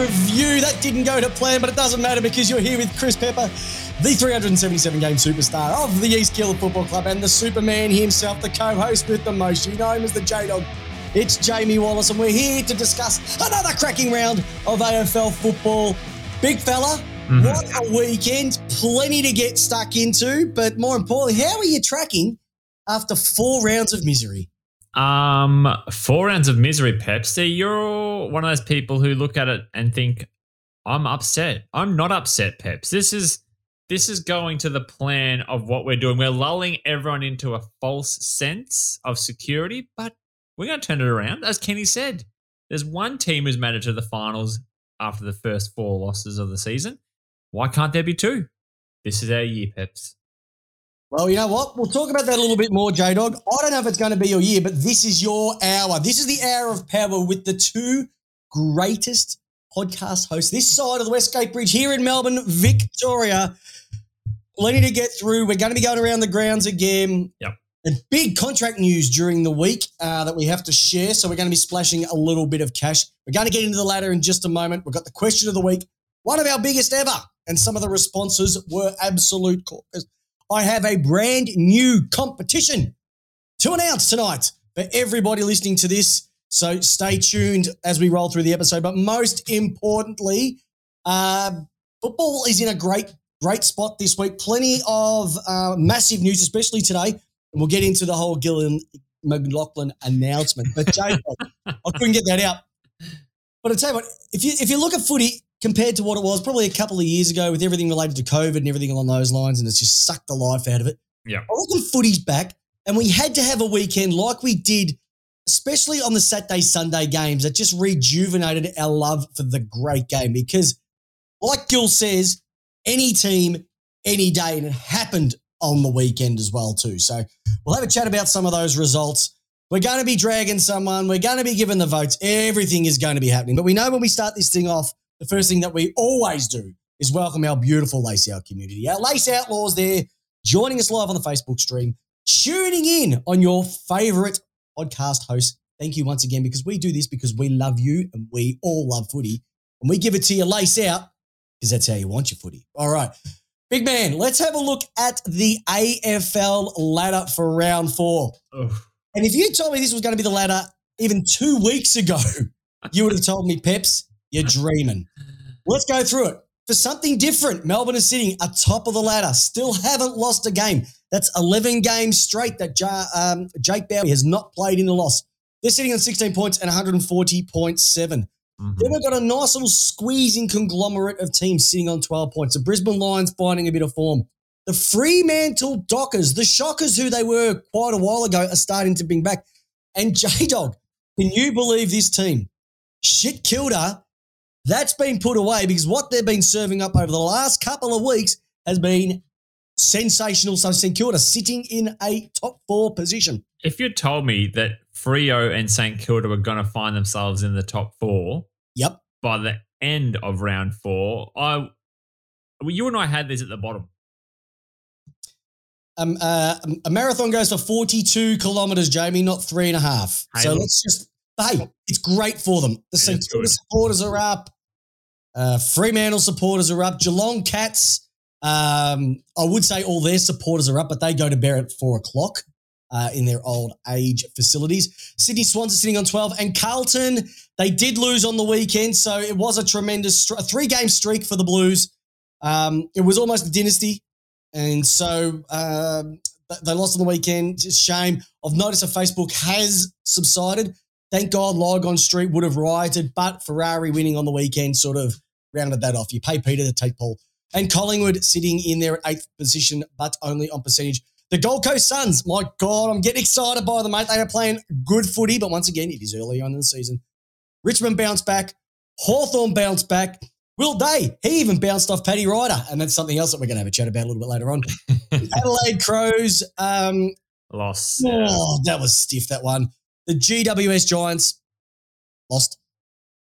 review. That didn't go to plan, but it doesn't matter because you're here with Chris Pepper, the 377 game superstar of the East Keilor Football Club and the Superman himself, the co host with the most. You know him as the J Dog. It's Jamie Wallace, and we're here to discuss another cracking round of AFL football. Big fella, mm-hmm. what a weekend. Plenty to get stuck into, but more importantly, how are you tracking after four rounds of misery? Um, four rounds of misery, Pepsi. You're one of those people who look at it and think, "I'm upset." I'm not upset, Peps. This is this is going to the plan of what we're doing. We're lulling everyone into a false sense of security, but we're going to turn it around. As Kenny said, there's one team who's made it to the finals after the first four losses of the season. Why can't there be two? This is our year, Peps. Well, you know what? We'll talk about that a little bit more, J Dog. I don't know if it's going to be your year, but this is your hour. This is the hour of power with the two greatest podcast hosts this side of the Westgate Bridge here in Melbourne, Victoria. Plenty to get through. We're going to be going around the grounds again. Yep. And big contract news during the week uh, that we have to share. So we're going to be splashing a little bit of cash. We're going to get into the ladder in just a moment. We've got the question of the week, one of our biggest ever. And some of the responses were absolute corkers. I have a brand new competition to announce tonight for everybody listening to this. So stay tuned as we roll through the episode. But most importantly, uh, football is in a great, great spot this week. Plenty of uh, massive news, especially today. And we'll get into the whole Gillon McLachlan announcement. But Jay, I couldn't get that out. But I tell you what, if you if you look at footy, compared to what it was probably a couple of years ago with everything related to COVID and everything along those lines, and it's just sucked the life out of it. Yeah. I reckon footy's back, and we had to have a weekend like we did, especially on the Saturday, Sunday games that just rejuvenated our love for the great game because, like Gil says, any team, any day, and it happened on the weekend as well too. So we'll have a chat about some of those results. We're going to be dragging someone. We're going to be giving the votes. Everything is going to be happening. But we know when we start this thing off, the first thing that we always do is welcome our beautiful Lace Out community. Our Lace Outlaws there joining us live on the Facebook stream, tuning in on your favorite podcast host. Thank you once again because we do this because we love you and we all love footy. And we give it to you lace out because that's how you want your footy. All right. Big man, let's have a look at the AFL ladder for round four. Ugh. And if you told me this was going to be the ladder even two weeks ago, you would have told me, Peps, you're dreaming. Let's go through it. For something different, Melbourne is sitting atop of the ladder, still haven't lost a game. That's 11 games straight that um, Jake Bowey has not played in a loss. They're sitting on 16 points and 140.7. Mm-hmm. Then we've got a nice little squeezing conglomerate of teams sitting on 12 points. The Brisbane Lions finding a bit of form. The Fremantle Dockers, the Shockers, who they were quite a while ago, are starting to bring back. And J Dog, can you believe this team? Shit Kilda that's been put away because what they've been serving up over the last couple of weeks has been sensational. So St Kilda sitting in a top four position. If you told me that Freo and St Kilda were going to find themselves in the top four, yep, by the end of round four, I, well, you and I had this at the bottom. Um, uh, a marathon goes for 42 kilometers, Jamie, not three and a half. Hey, so look. let's just, hey, it's great for them. The St supporters are up. Uh, Fremantle supporters are up. Geelong Cats, um, I would say all their supporters are up, but they go to bed at four o'clock uh, in their old age facilities. Sydney Swans are sitting on 12, and Carlton, they did lose on the weekend, so it was a tremendous a three game streak for the Blues. Um, it was almost a dynasty, and so um, they lost on the weekend. Just shame. I've noticed that Facebook has subsided. Thank God Lygon Street would have rioted, but Ferrari winning on the weekend sort of rounded that off. You pay Peter to take Paul. And Collingwood sitting in there at eighth position, but only on percentage. The Gold Coast Suns, my God, I'm getting excited by them, mate. They are playing good footy, but once again, it is early on in the season. Richmond bounced back. Hawthorn bounced back. Will Day, he even bounced off Paddy Ryder. And that's something else that we're going to have a chat about a little bit later on. Adelaide Crows. Um, Loss. Oh, that was stiff, that one. The GWS Giants lost.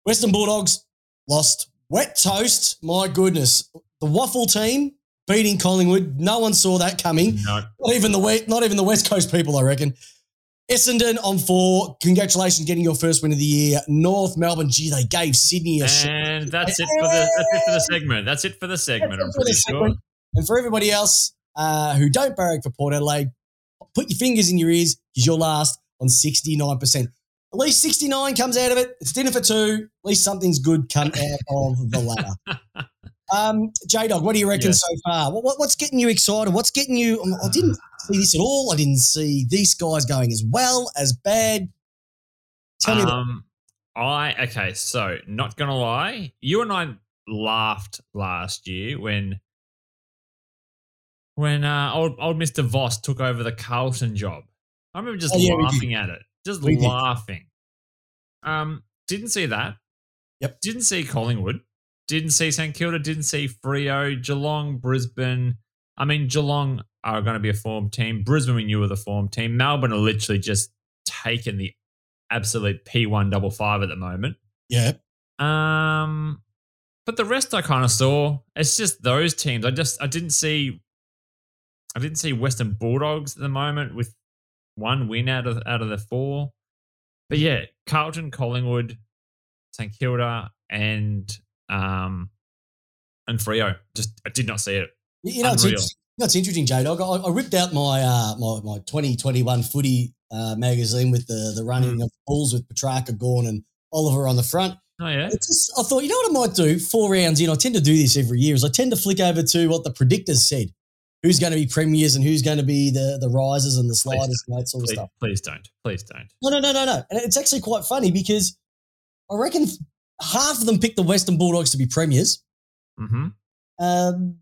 Western Bulldogs lost. Wet toast. My goodness. The waffle team beating Collingwood. No one saw that coming. No. Not even the West, not even the West Coast people, I reckon. Essendon on four. Congratulations getting your first win of the year. North Melbourne, gee, they gave Sydney a shot. And that's it for the that's it for the segment. That's it for the segment. I'm pretty sure. segment. And for everybody else uh, who don't barrack for Port Adelaide, put your fingers in your ears because you're last on 69%. At least 69 comes out of it. It's dinner for two. At least something's good come out of the ladder. Um, J Dog, what do you reckon Yes. so far? What, what, what's getting you excited? What's getting you? I didn't see this at all. I didn't see these guys going as well as bad. Tell me. Um, I okay. So not gonna lie, you and I laughed last year when when uh, old old Mister Voss took over the Carlton job. I remember just Oh, yeah, laughing at it, just We did. laughing. Um, didn't see that. Yep. Didn't see Collingwood. Didn't see St Kilda. Didn't see Freo, Geelong, Brisbane. I mean, Geelong are going to be a form team. Brisbane, we knew were the form team. Melbourne are literally just taking the absolute P1 double five at the moment. yeah. Um, but the rest I kind of saw. It's just those teams. I just I didn't see. I didn't see Western Bulldogs at the moment with one win out of out of the four. But yeah, Carlton, Collingwood, St Kilda, and um, and Freo. Just I did not see it. You know, it's interesting. You know, it's interesting, J Dog. I, I ripped out my uh, my my 2021 footy uh, magazine with the the running Mm. of Bulls with Petracca, Gawn, and Oliver on the front. Oh yeah, It's just, I thought, you know what I might do? Four rounds in, I tend to do this every year. Is I tend to flick over to what the predictors said. Who's going to be premiers and who's going to be the the risers and the sliders and that sort of please, stuff. please don't, please don't. No, no, no, no, no. And it's actually quite funny because I reckon half of them picked the Western Bulldogs to be premiers. hmm Um,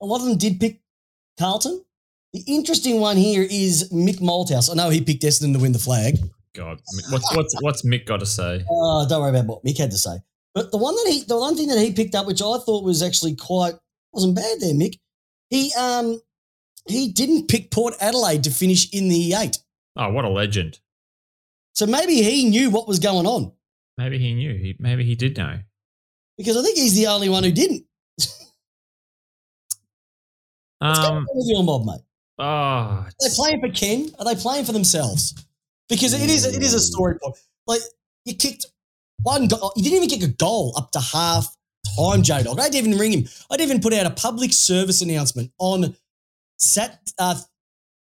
a lot of them did pick Carlton. The interesting one here is Mick Malthouse. I know he picked Essendon to win the flag. God, what's what's what's Mick got to say? Uh, don't worry about what Mick had to say. But the one that he, the one thing that he picked up, which I thought was actually quite wasn't bad there, Mick. He um he didn't pick Port Adelaide to finish in the eight. Oh, what a legend! so maybe he knew what was going on Maybe he knew. He, maybe he did know. because I think he's the only one who didn't. What's going Um. on with your mob, mate? Oh, Are they playing for Ken? Are they playing for themselves? Because it is it is a story point. Like you kicked one goal, you didn't even kick a goal up to half time, J Dog. I didn't even ring him. I'd even put out a public service announcement on Sat uh,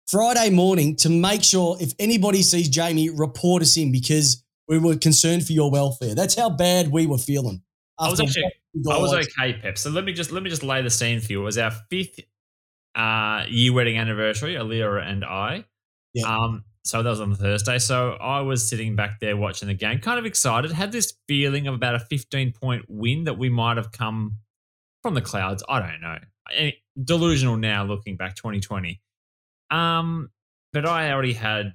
Friday morning to make sure if anybody sees Jamie, report us in because we were concerned for your welfare. That's how bad we were feeling. I was actually I was okay, Pep. So let me just let me just lay the scene for you. It was our fifth uh, year wedding anniversary, Alira and I. Yeah. Um, so that was on Thursday. So I was sitting back there watching the game, kind of excited, had this feeling of about a 15 point win that we might have come from the clouds. I don't know. Eh, Delusional now looking back 2020. Um, but I already had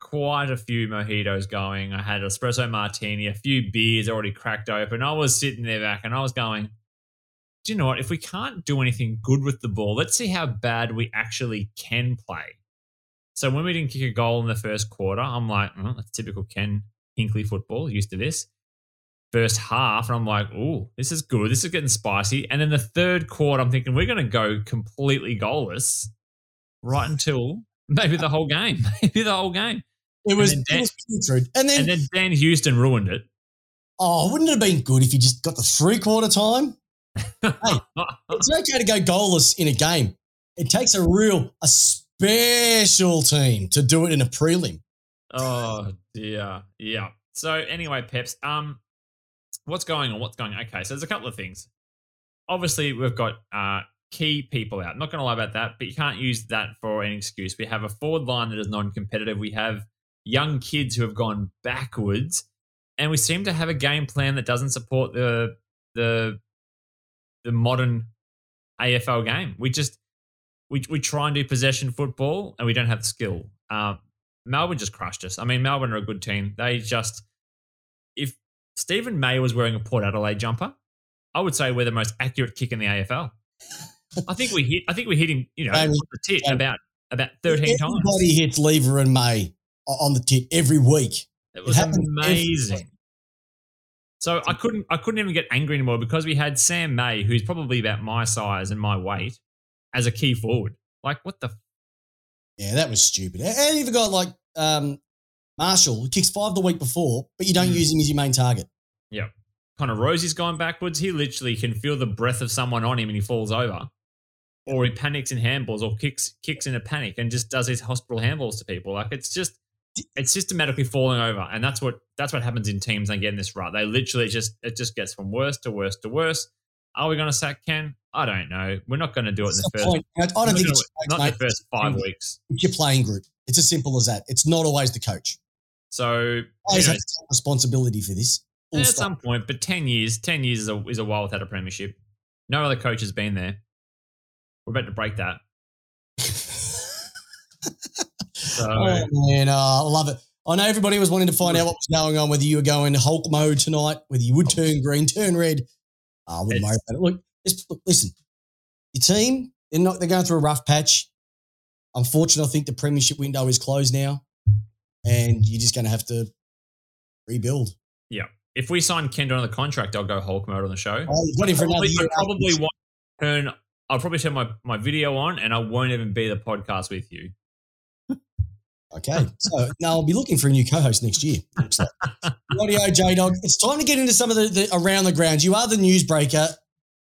quite a few mojitos going. I had espresso martini, a few beers already cracked open. I was sitting there back and I was going, do you know what? If we can't do anything good with the ball, let's see how bad we actually can play. So when we didn't kick a goal in the first quarter, I'm like, oh, that's typical Ken Hinkley football, used to this. First half, and I'm like, oh, this is good. This is getting spicy. And then the third quarter, I'm thinking we're going to go completely goalless right until maybe the whole game. Maybe the whole game. it was, and then it was putrid. And then, And then Dan Houston ruined it. oh, wouldn't it have been good if you just got the three quarter time? Hey, it's okay to go goalless in a game. It takes a real, a special team to do it in a prelim. Oh dear. Yeah. So anyway, Peps, um, what's going on? What's going on? Okay, so there's a couple of things. Obviously, we've got uh key people out. not gonna lie about that, but you can't use that for an excuse. We have a forward line that is non-competitive. We have young kids who have gone backwards, and we seem to have a game plan that doesn't support the the the modern AFL game. We just we we try and do possession football, and we don't have the skill. Um, Melbourne just crushed us. I mean, Melbourne are a good team. They just, if Steven May was wearing a Port Adelaide jumper, I would say we're the most accurate kick in the AFL. I think we hit. I think we hit him. You know, on the tit about about thirteen times. Everybody hits Lever and May on the tit every week. It was every amazing. So I couldn't. I couldn't even get angry anymore because we had Sam May, who's probably about my size and my weight, as a key forward. Like what the? f- Yeah, that was stupid. And you've got like um, Marshall, who kicks five the week before, but you don't Mm. use him as your main target. Yeah. Connor Rozee's gone backwards. He literally can feel the breath of someone on him and he falls over. Or he panics in handballs or kicks kicks in a panic and just does his hospital handballs to people. Like it's just it's systematically falling over. And that's what that's what happens in teams they get in this rut. They literally just it just gets from worse to worse to worse. Are we gonna sack Ken? I don't know. We're not gonna do it in the the first point. I don't think it's not the first five weeks. It's your playing group. It's as simple as that. It's not always the coach. So you Players know, have to responsibility for this. At stop. some point, but ten years, ten years is a is a while without a premiership. No other coach has been there. We're about to break that. So oh man, uh, I love it. I know everybody was wanting to find out what was going on, whether you were going Hulk mode tonight, whether you would turn green, turn red. Uh, I wouldn't worry about it. Look, just, listen, your team, they're not they're going through a rough patch. Unfortunately, I think the premiership window is closed now, and you're just going to have to rebuild. Yeah. If we sign Kendall on the contract, I'll go Hulk mode on the show. Oh, you've got him for another Probably. I probably won't turn. I'll probably turn my, my video on, and I won't even be the podcast with you. Okay, so now I'll be looking for a new co-host next year. Audio J Dog. It's time to get into some of the, the around the grounds. You are the newsbreaker.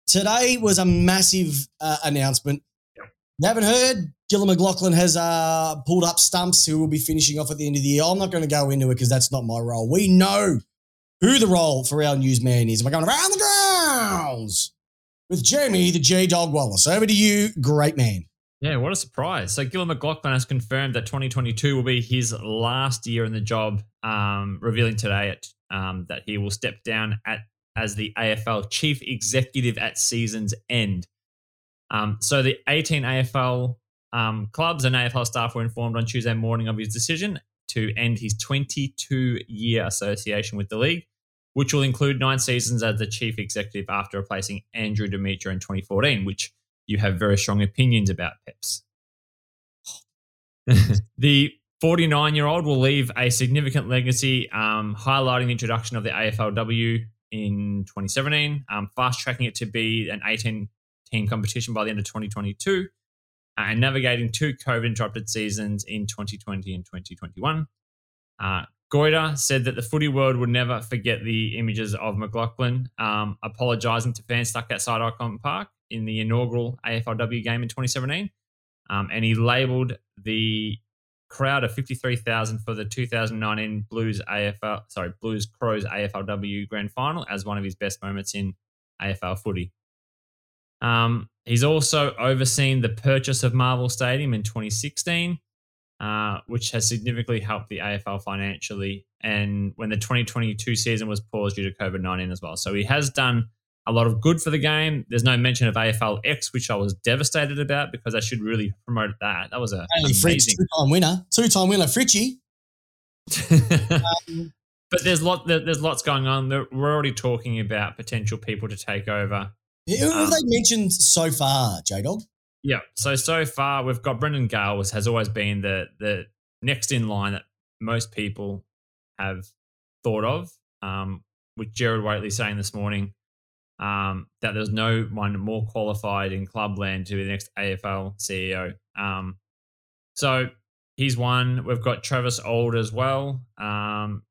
Today was a massive uh, announcement. You haven't heard? Gillon McLachlan has uh, pulled up stumps who will be finishing off at the end of the year. I'm not going to go into it because that's not my role. We know who the role for our newsman is. We're going around the grounds with Jeremy, the J Dog Wallace. Over to you, great man. Yeah, what a surprise. So Gillon McLachlan has confirmed that 2022 will be his last year in the job, um, revealing today at, um, that he will step down at as the AFL chief executive at season's end. Um, so the 18 AFL um, clubs and AFL staff were informed on Tuesday morning of his decision to end his 22 year association with the league, which will include nine seasons as the chief executive after replacing Andrew Demetriou in 2014, which you have very strong opinions about Peps. the 49 year old will leave a significant legacy, um, highlighting the introduction of the AFLW in 2017, um, fast tracking it to be an 18 team competition by the end of 2022, and navigating two COVID interrupted seasons in 2020 and 2021. Uh, Goiter said that the footy world would never forget the images of McLachlan um, apologising to fans stuck outside Ikon Park in the inaugural AFLW game in 2017. Um, and he labelled the crowd of 53,000 for the 2019 Blues AFL, sorry, Blues Crows AFLW Grand Final as one of his best moments in AFL footy. Um, he's also overseen the purchase of Marvel Stadium in 2016, uh, which has significantly helped the AFL financially. And when the 2022 season was paused due to COVID 19 as well. So he has done a lot of good for the game. There's no mention of AFL X, which I was devastated about because I should really promote that. That was a Only amazing. two-time winner, two-time winner, Fritchie. Um, but there's lot there's lots going on. We're already talking about potential people to take over. who have Um, they mentioned so far, J Dog? Yeah. So so far we've got Brendan Gale was, has always been the the next in line that most people have thought of. Um, with Gerard Whateley saying this morning um, that there's no one more qualified in clubland to be the next AFL CEO. Um, so he's one. We've got Travis Auld as well. Um,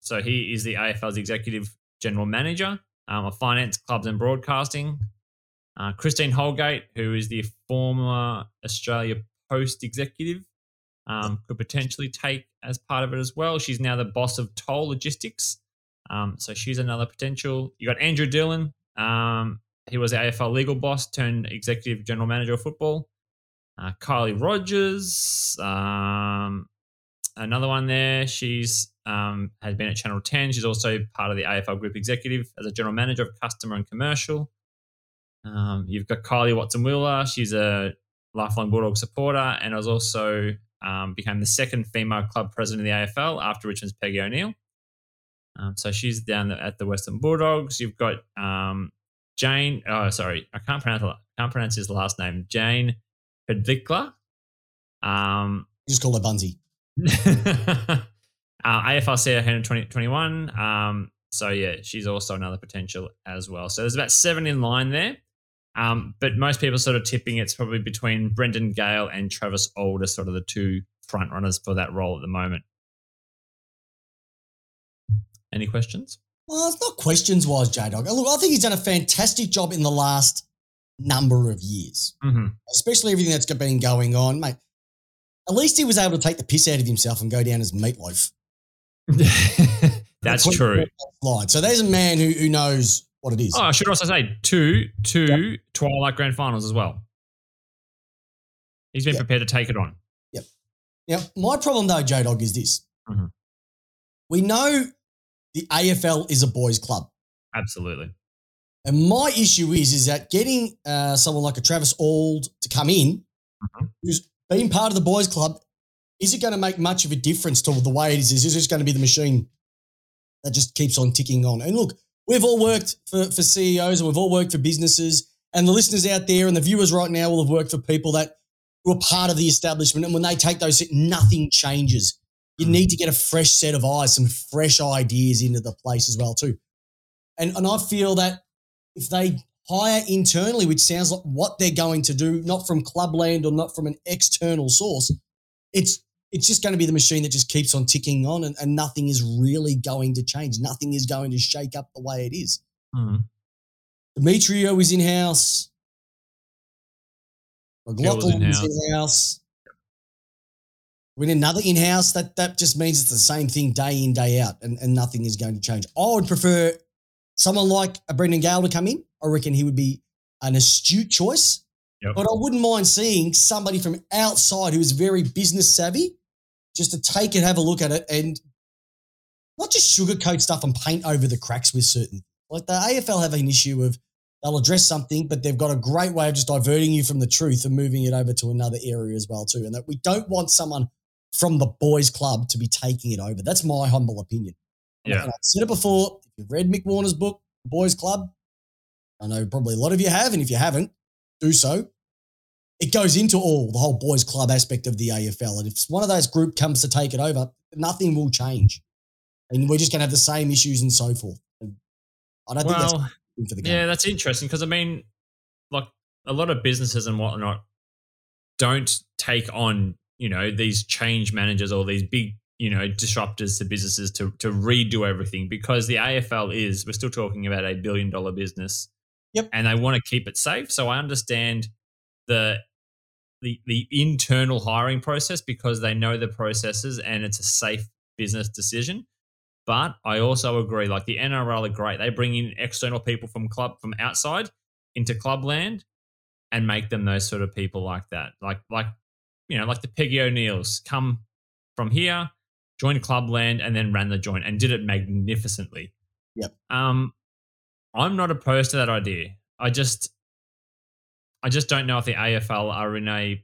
so he is the AFL's executive general manager um, of finance, clubs, and broadcasting. Uh, Christine Holgate, who is the former Australia Post executive, um, could potentially take as part of it as well. She's now the boss of Toll Logistics. Um, so she's another potential. You got Andrew Dillon. Um, he was the AFL legal boss turned executive general manager of football. Uh, Kylie Rogers, um, another one there. She's um, has been at Channel 10. She's also part of the AFL Group Executive as a general manager of customer and commercial. Um, you've got Kylie Watson Wheeler. She's a lifelong Bulldog supporter and has also um, became the second female club president of the AFL after Richmond's Peggy O'Neill. Um, so she's down at the Western Bulldogs. You've got um, Jane. Oh, sorry, I can't pronounce. Can't pronounce his last name. Jane Pedlikla. Um, Just call her Bunzy. uh, AFRC 2021. Um, so yeah, she's also another potential as well. So there's about seven in line there. Um, but most people sort of tipping it's probably between Brendan Gale and Travis as sort of the two front runners for that role at the moment. Any questions? Well, it's not questions wise, J Dog. Look, I think he's done a fantastic job in the last number of years, Mm-hmm. especially everything that's been going on, mate. At least he was able to take the piss out of himself and go down as meatloaf. That's true. Slide. So there's a man who, who knows what it is. Oh, I should also say two, two Twilight Grand Finals as well. He's been Yep. prepared to take it on. Yep. Now, my problem though, J Dog, is this. Mhm. We know the AFL is a boys' club. Absolutely. And my issue is, is that getting uh, someone like a Travis Auld to come in, Mhm. who's been part of the boys' club, is it going to make much of a difference to the way it is? Is it just going to be the machine that just keeps on ticking on? And look, we've all worked for, for CEOs and we've all worked for businesses, and the listeners out there and the viewers right now will have worked for people that were part of the establishment. And when they take those, nothing changes. You Mhm. need to get a fresh set of eyes, some fresh ideas into the place as well too. And and I feel that if they hire internally, which sounds like what they're going to do, not from Clubland or not from an external source, it's it's just going to be the machine that just keeps on ticking on and, and nothing is really going to change. Nothing is going to shake up the way it is. Mhm. Demetriou is in house. McLachlan is in-house. in house. With another in house, that that just means it's the same thing day in, day out, and, and nothing is going to change. I would prefer someone like a Brendan Gale to come in. I reckon he would be an astute choice. Yep. But I wouldn't mind seeing somebody from outside who is very business savvy just to take and have a look at it and not just sugarcoat stuff and paint over the cracks with certain. Like the AFL have an issue of they'll address something, but they've got a great way of just diverting you from the truth and moving it over to another area as well too. And that we don't want someone from the boys' club to be taking it over. That's my humble opinion. And Yeah. I've said it before. If you've read Mick Warner's book, Boys Club, I know probably a lot of you have, and if you haven't, do so. It goes into all the whole boys' club aspect of the AFL. And if one of those group comes to take it over, nothing will change. And we're just going to have the same issues and so forth. And I don't think that's for the game. yeah, that's interesting because I mean, like a lot of businesses and whatnot don't take on you know these change managers or these big you know disruptors to businesses to to redo everything because the AFL is we're still talking about a billion dollar business. Yep. And they want to keep it safe. So I understand the the the internal hiring process because they know the processes and it's a safe business decision. But I also agree, like the NRL are great. They bring in external people from club from outside into clubland and make them those sort of people like that. Like like you know, like the Peggy O'Neills come from here, joined clubland, and then ran the joint and did it magnificently. Yep. Um, I'm not opposed to that idea. I just I just don't know if the AFL are in a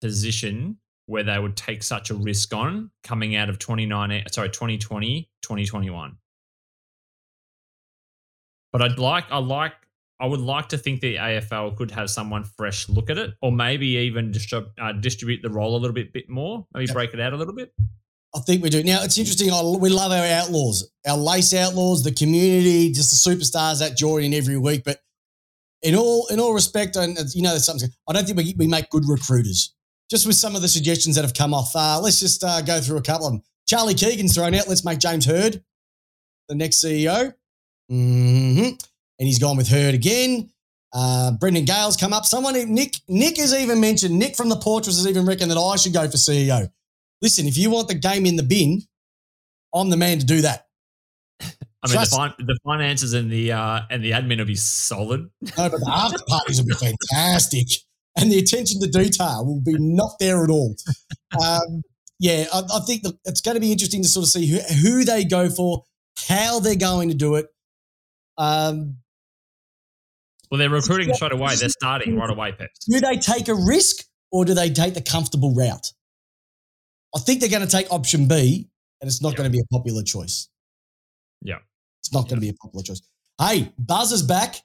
position where they would take such a risk on coming out of 2019 sorry 2020 2021 but i'd like i like i would like to think the afl could have someone fresh look at it or maybe even distrib- uh, distribute the role a little bit, bit more maybe Yep. break it out a little bit I think we do. Now, it's interesting. We love our outlaws, our lace outlaws, the community, just the superstars that join in every week. But in all in all respect, and you know, there's something. I don't think we, we make good recruiters. Just with some of the suggestions that have come off, uh, let's just uh, go through a couple of them. Charlie Keegan's thrown out. Let's make James Hird the next CEO. hmm And he's gone with Hird again. Uh, Brendan Gale's come up. Someone, Nick, Nick has even mentioned, Nick from the Portraits has even reckoned that I should go for CEO. Listen, if you want the game in the bin, I'm the man to do that. i mean the, fin- the finances and the uh and the admin will be solid No, but the after parties will be fantastic. And the attention to detail will be not there at all. Um, yeah, I, I think that it's going to be interesting to sort of see who, who they go for, how they're going to do it. Um, well they're recruiting straight away they're starting right away Peps. do they take a risk or do they take the comfortable route? I think they're going to take option B, and it's not Yeah. going to be a popular choice. Yeah. It's not going to be a popular choice. Hey, Buzz is back.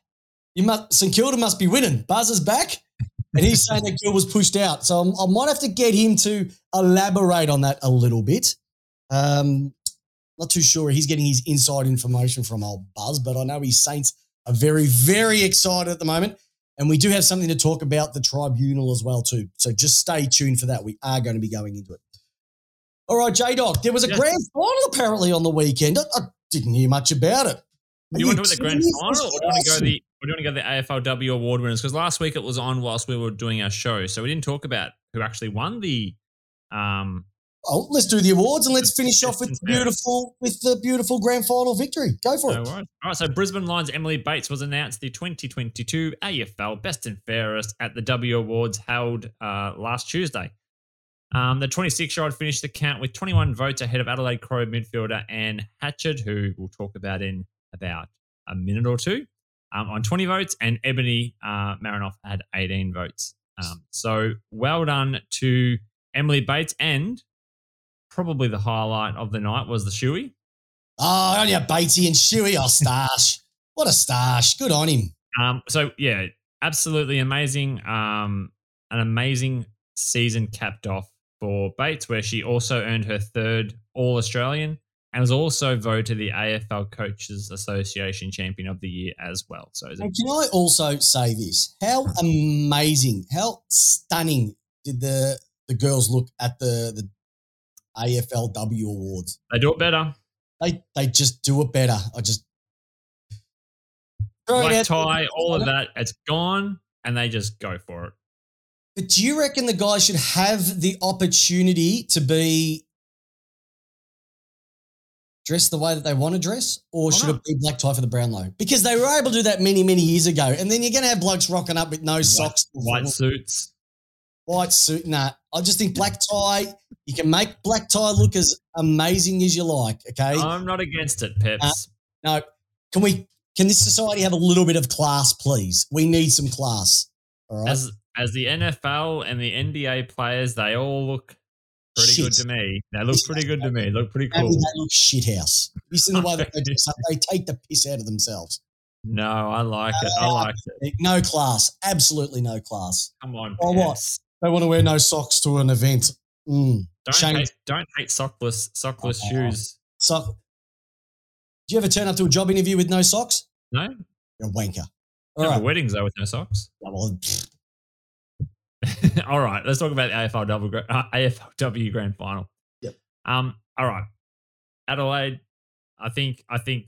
You must, St Kilda must be winning. Buzz is back, and he's saying that Gill was pushed out. So I'm- I might have to get him to elaborate on that a little bit. Um, not too sure he's getting his inside information from old Buzz, but I know he's Saints are very, very excited at the moment. And we do have something to talk about the tribunal as well, too. So just stay tuned for that. We are going to be going into it. All right, J Dog. There was a Yes. grand final apparently on the weekend. I, I didn't hear much about it. Do you want to do the grand final, or do you want to go the or do you want to go the AFLW award winners? Because last week it was on whilst we were doing our show, so we didn't talk about who actually won the. Um, oh, let's do the awards and let's finish off with the beautiful with the beautiful grand final victory. Go for no it. All right, so Brisbane Lions Emily Bates was announced the 2022 AFL Best and Fairest at the W Awards held uh, last Tuesday. Um, the 26 year old finished the count with 21 votes ahead of Adelaide Crow midfielder Anne Hatchard, who we'll talk about in about a minute or two, um, on 20 votes, and Ebony uh, Marinoff had 18 votes. Um, so well done to Emily Bates, and probably the highlight of the night was the Shoey. Oh, only a Batesy and Shoey. Oh, stash. what a stash. Good on him. Um, so, yeah, absolutely amazing. Um, an amazing season capped off for Bates, where she also earned her third All Australian and was also voted the AFL Coaches Association Champion of the Year as well. So, and can I also say this? How amazing, how stunning did the the girls look at the the AFLW awards? They do it better. They they just do it better. I just black tie, all of that. It's gone, and they just go for it. But do you reckon the guys should have the opportunity to be dressed the way that they want to dress, or should it be black tie for the Brownlow? Because they were able to do that many, many years ago, and then you're going to have blokes rocking up with no white, socks, white suits, white suit. Nah, I just think black tie. You can make black tie look as amazing as you like. Okay, I'm not against it, Peps. Uh, no, can we? Can this society have a little bit of class, please? We need some class. All right. As as the NFL and the NBA players, they all look pretty shit. good to me. They look pretty good to me. Look pretty cool. They look shithouse. You see the way that they dress up? They take the piss out of themselves. No, I like it. I like it. No class. Absolutely no class. Come on. Or what? They want to wear no socks to an event. Mm. Don't hate, don't hate sockless sockless oh, shoes. Sock. Do you ever turn up to a job interview with no socks? No. You're a wanker. All right. Weddings though with no socks. Yeah, well, all right, let's talk about the AFLW, uh, AFLW Grand Final. Yep. Um. All right, Adelaide. I think. I think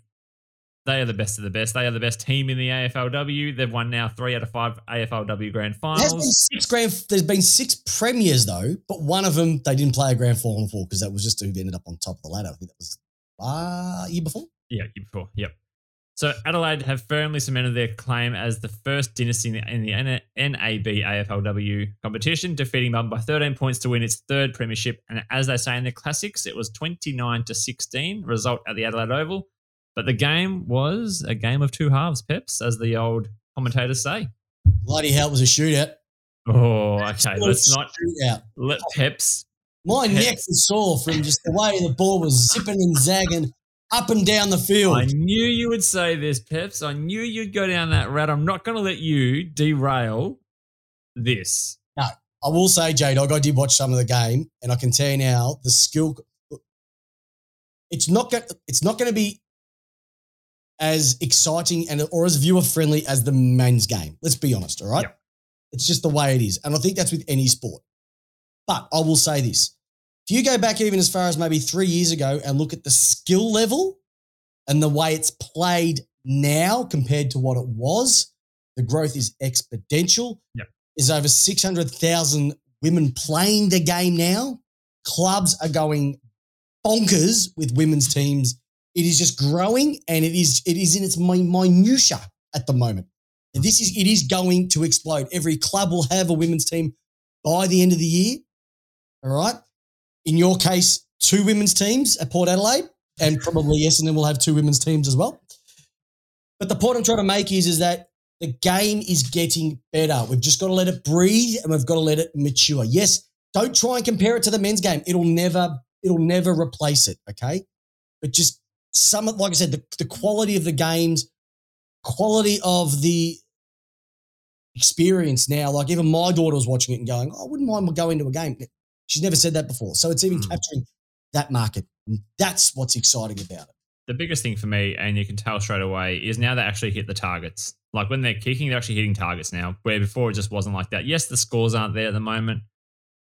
they are the best of the best. They are the best team in the AFLW. They've won now three out of five AFLW Grand Finals. There's been six grand. There's been six premiers though, but one of them they didn't play a grand final for because that was just who ended up on top of the ladder. I think that was uh year before. Yeah, year before. Yep. So Adelaide have firmly cemented their claim as the first dynasty in the NAB AFLW competition, defeating Melbourne by 13 points to win its third premiership. And as they say in the classics, it was 29 to 16 result at the Adelaide Oval. But the game was a game of two halves, Peps, as the old commentators say. Bloody hell, it was a shootout. Oh, okay. Let's not shootout. let Peps. My Peps. neck is sore from just the way the ball was zipping and zagging up and down the field. I knew you would say this, Peps. I knew you'd go down that route. I'm not going to let you derail this. No, I will say, J Dog, I did watch some of the game, and I can tell you now the skill. It's not going. It's not going to be as exciting and or as viewer friendly as the men's game. Let's be honest. All right. Yep. It's just the way it is, and I think that's with any sport. But I will say this: if you go back even as far as maybe three years ago and look at the skill level and the way it's played now compared to what it was, the growth is exponential. Yep. There's over 600,000 women playing the game now. Clubs are going bonkers with women's teams. It is just growing and it is it is in its minutia at the moment. And this is it is going to explode. Every club will have a women's team by the end of the year. All right in your case, two women's teams at Port Adelaide, and probably Essendon will have two women's teams as well. But the point I'm trying to make is, is that the game is getting better. We've just got to let it breathe and we've got to let it mature. Yes, don't try and compare it to the men's game. It'll never, it'll never replace it. Okay. But just some, like I said, the, the quality of the games, quality of the experience now. Like even my daughter was watching it and going, oh, I wouldn't mind going to a game. She's never said that before. So it's even mm. capturing that market. And that's what's exciting about it. The biggest thing for me, and you can tell straight away, is now they actually hit the targets. Like when they're kicking, they're actually hitting targets now, where before it just wasn't like that. Yes, the scores aren't there at the moment,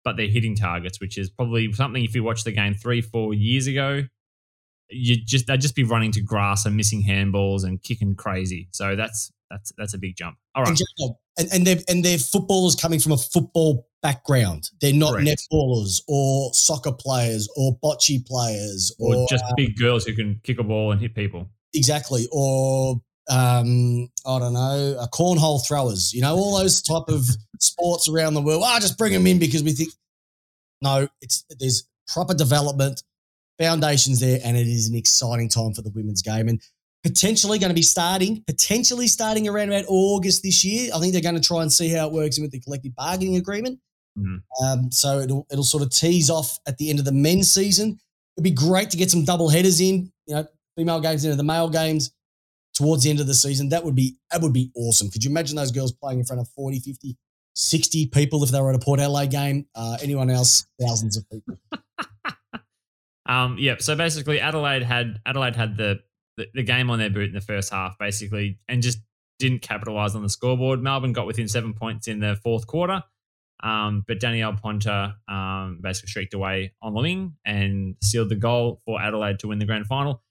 but they're hitting targets, which is probably something if you watch the game three, four years ago, you just they'd just be running to grass and missing handballs and kicking crazy. So that's that's that's a big jump. All right. And, and, and they're and they're footballers coming from a football background. They're not Correct. netballers or soccer players or bocce players or, or just um, big girls who can kick a ball and hit people. Exactly. Or um, I don't know, uh, cornhole throwers. You know, all those type of sports around the world. Oh, just bring them in because we think. No, it's there's proper development, foundations there, and it is an exciting time for the women's game. And potentially going to be starting, potentially starting around about August this year. I think they're going to try and see how it works in with the collective bargaining agreement. Mm-hmm. Um, so it'll it'll sort of tease off at the end of the men's season. It'd be great to get some double headers in, you know, female games into the male games towards the end of the season. That would be that would be awesome. Could you imagine those girls playing in front of 40, 50, 60 people if they were at a Port Adelaide game? Uh, anyone else, thousands of people. um, yeah. So basically, Adelaide had Adelaide had the the, the game on their boot in the first half, basically, and just didn't capitalize on the scoreboard. Melbourne got within seven points in the fourth quarter, um, but Danielle Ponter um, basically streaked away on the wing and sealed the goal for Adelaide to win the grand final.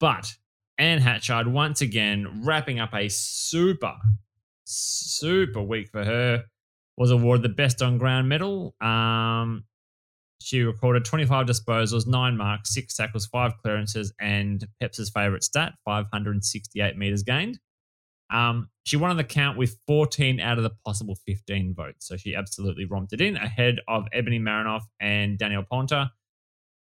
But Anne Hatchard, once again, wrapping up a super, super week for her, was awarded the best on ground medal. Um, she recorded 25 disposals, nine marks, six tackles, five clearances, and Pep's favourite stat, 568 metres gained. Um, she won on the count with 14 out of the possible 15 votes. So she absolutely romped it in ahead of Ebony Marinoff and Danielle Ponter.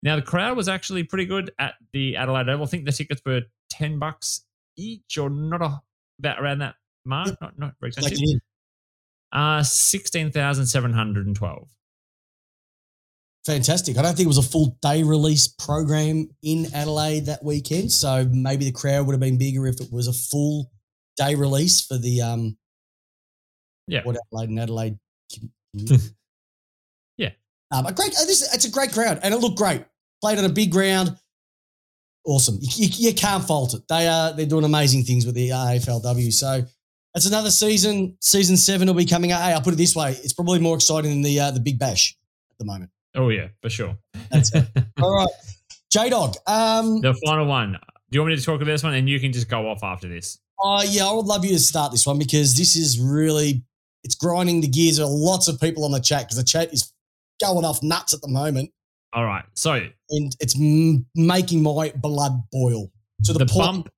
Now, the crowd was actually pretty good at the Adelaide Oval. I think the tickets were 10 bucks each or not a, about around that mark, not, not very expensive. Uh, 16,712 fantastic. I don't think it was a full day release program in Adelaide that weekend, so maybe the crowd would have been bigger if it was a full day release for the um, yeah, what Adelaide and Adelaide. yeah, um, a great. This it's a great crowd, and it looked great. Played on a big ground. Awesome. You, you, you can't fault it. They are they're doing amazing things with the AFLW. So that's another season. Season seven will be coming out. Hey, I'll put it this way: it's probably more exciting than the uh, the Big Bash at the moment. Oh yeah, for sure. That's it. All right, J Dog. Um, the final one. Do you want me to talk about this one, and you can just go off after this? Oh uh, yeah, I would love you to start this one because this is really it's grinding the gears. There are lots of people on the chat because the chat is going off nuts at the moment. All right, so and it's m- making my blood boil to the, the point- bump.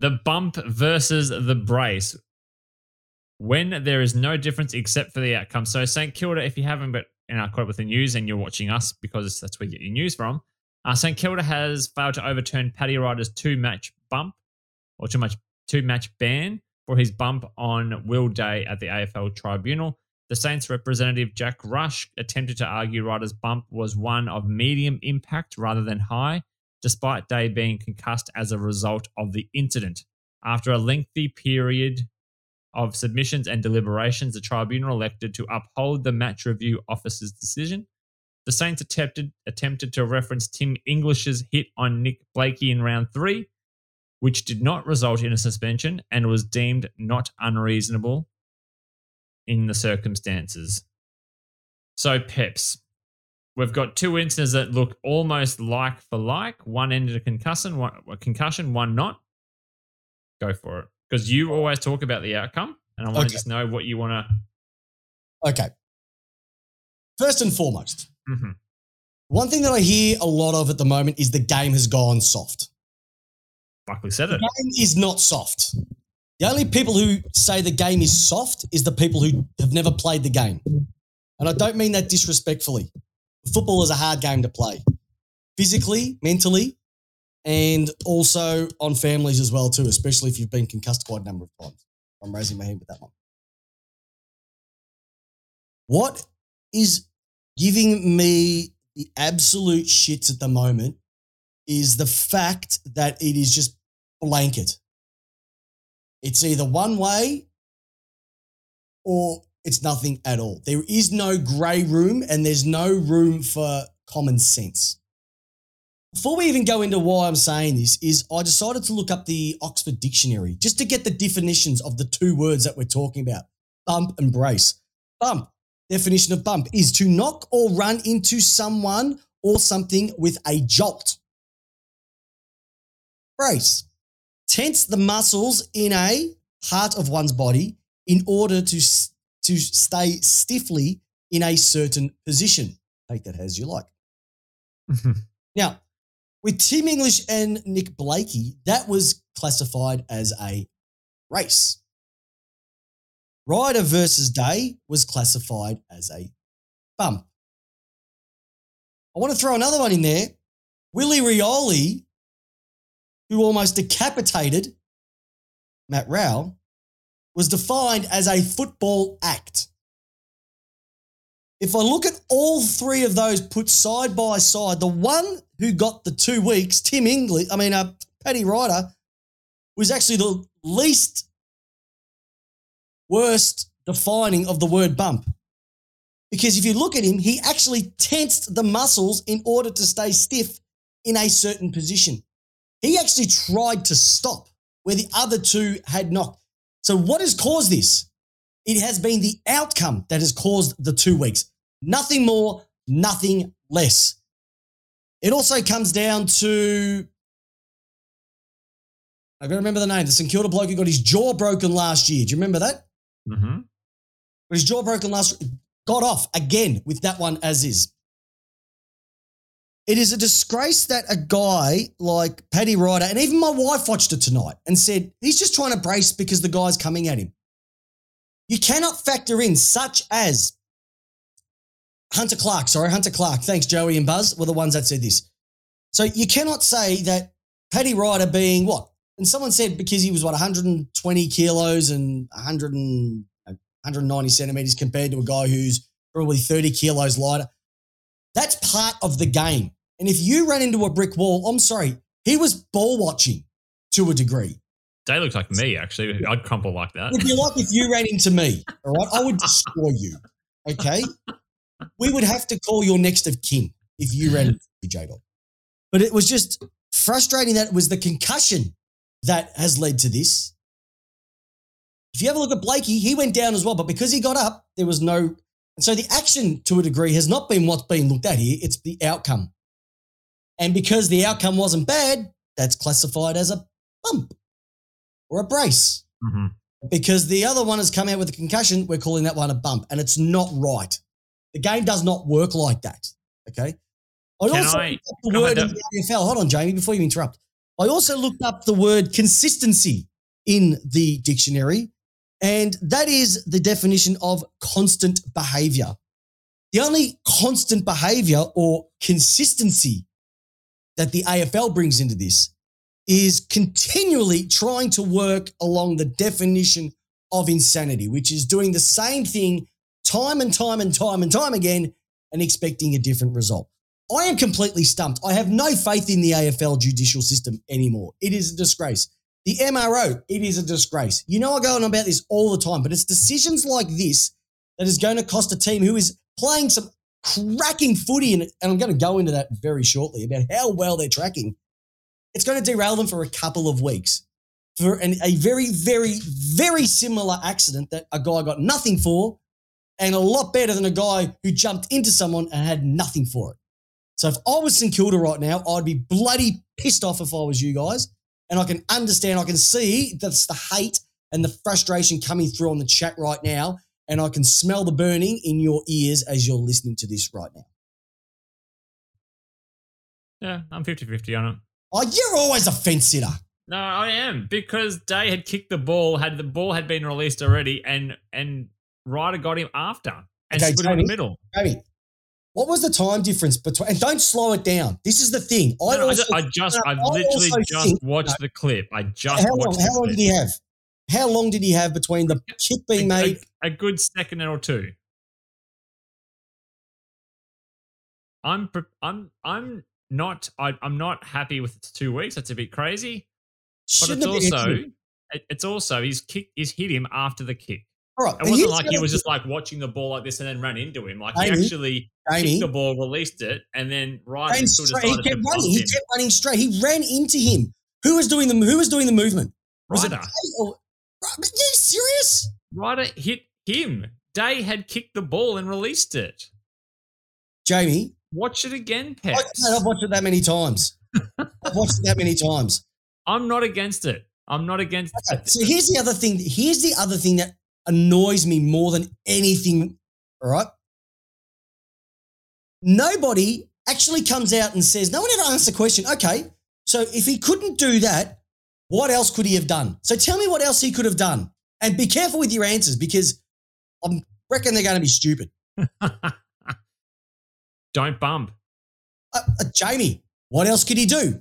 The bump versus the brace when there is no difference except for the outcome. So St Kilda, if you haven't but and I caught up with the news, and you're watching us because that's where you get your news from. Uh, St Kilda has failed to overturn Paddy Ryder's two match bump or two match two match ban for his bump on Will Day at the AFL tribunal. The Saints representative Jack Rush attempted to argue Ryder's bump was one of medium impact rather than high, despite Day being concussed as a result of the incident. After a lengthy period of submissions and deliberations, the tribunal elected to uphold the match review officer's decision. The Saints attempted, attempted to reference Tim English's hit on Nick Blakey in round three, which did not result in a suspension and was deemed not unreasonable in the circumstances. So, Peps, we've got two instances that look almost like for like. One ended a concussion, one a concussion, one not. Go for it because you always talk about the outcome, and I want okay. to just know what you want to. Okay. First and foremost, mm-hmm. one thing that I hear a lot of at the moment is the game has gone soft. Buckley said it. The game is not soft. The only people who say the game is soft is the people who have never played the game. And I don't mean that disrespectfully. Football is a hard game to play. Physically, mentally, and also on families as well too, especially if you've been concussed quite a number of times. I'm raising my hand with that one. What is giving me the absolute shits at the moment is the fact that it is just blanket. It's either one way or it's nothing at all. There is no grey room and there's no room for common sense. Before we even go into why I'm saying this, is I decided to look up the Oxford Dictionary just to get the definitions of the two words that we're talking about bump and brace. Bump, definition of bump, is to knock or run into someone or something with a jolt. brace. Tense the muscles in a part of one's body in order to, to stay stiffly in a certain position. Take that as you like. Now, with Tim English and Nick Blakey, that was classified as a race. Ryder versus Day was classified as a bump. I want to throw another one in there. Willie Rioli, who almost decapitated Matt Rao, was defined as a football act. If I look at all three of those put side by side, the one who got the two weeks, Tim English, I mean, uh, Paddy Ryder, was actually the least worst defining of the word bump. Because if you look at him, he actually tensed the muscles in order to stay stiff in a certain position. He actually tried to stop where the other two had not. So, what has caused this? It has been the outcome that has caused the two weeks. Nothing more, nothing less. It also comes down to, I remember the name, the St Kilda bloke who got his jaw broken last year. Do you remember that? hmm Got his jaw broken last, got off again with that one as is. It is a disgrace that a guy like Paddy Ryder, and even my wife watched it tonight and said he's just trying to brace because the guy's coming at him. You cannot factor in such as Hunter Clark, sorry, Hunter Clark. Thanks, Joey and Buzz were the ones that said this. So you cannot say that Paddy Ryder being what? And someone said because he was what 120 kilos and 100 and 190 centimeters compared to a guy who's probably 30 kilos lighter. That's part of the game. And if you ran into a brick wall, I'm sorry, he was ball watching to a degree. They looks like me, actually. I'd crumple like that. It'd be like if you ran into me, all right? I would destroy you, okay? We would have to call your next of kin if you ran J Dog. But it was just frustrating that it was the concussion that has led to this. If you have a look at Blakey, he went down as well, but because he got up, there was no. And so the action to a degree has not been what's being looked at here, it's the outcome. And because the outcome wasn't bad, that's classified as a bump or a brace hmm because the other one has come out with a concussion. We're calling that one a bump, and it's not right. The game does not work like that. Okay. I Can also I- looked up the word in the AFL. Hold on, Jamie, before you interrupt. I also looked up the word consistency in the dictionary, and that is the definition of constant behavior. The only constant behavior or consistency that the AFL brings into this is continually trying to work along the definition of insanity, which is doing the same thing time and time and time and time again and expecting a different result. I am completely stumped. I have no faith in the AFL judicial system anymore. It is a disgrace. The MRO, it is a disgrace. You know, I go on about this all the time, but it's decisions like this that is going to cost a team who is playing some cracking footy, and, and I'm going to go into that very shortly about how well they're tracking. It's going to derail them for a couple of weeks for an, a very, very, very similar accident that a guy got nothing for, and a lot better than a guy who jumped into someone and had nothing for it. So if I was St Kilda right now, I'd be bloody pissed off if I was you guys. And I can understand, I can see that's the hate and the frustration coming through on the chat right now. And I can smell the burning in your ears as you're listening to this right now. Yeah, I'm 50 50 on it. Oh, you're always a fence sitter. No, I am because Day had kicked the ball, had the ball had been released already, and and Ryder got him after and Okay, put him in the middle. Jamie, what was the time difference between, and don't slow it down. This is the thing. I No, no, also, just, I just, I literally just think- watched the clip. I just how long, watched how long clip. did he have? How long did he have between the kick being a, made? a, a good second or two. I'm, I'm, I'm not, I, I'm not happy with two weeks. That's a bit crazy. But Shouldn't it's also, it's also he's kick, he's hit him after the kick. All right. It wasn't like he was just like watching the ball like this and then ran into him. Like he actually kicked the ball, released it, and then Ryder ran still straight. He kept running. He kept running straight. He ran into him. Who was doing the Who was doing the movement? Was it Ryder. Day or- Are you serious? Ryder hit him. Day had kicked the ball and released it. Jamie, Watch it again, Peps. I've watched it that many times. I've watched it that many times. I'm not against it. I'm not against Okay, it. so here's the other thing. Here's the other thing that annoys me more than anything. All right. Nobody actually comes out and says, no one ever asks the question, okay, so if he couldn't do that, what else could he have done? So tell me what else he could have done. And be careful with your answers because I reckon they're going to be stupid. Don't bump. Uh, uh, Jamie, what else could he do?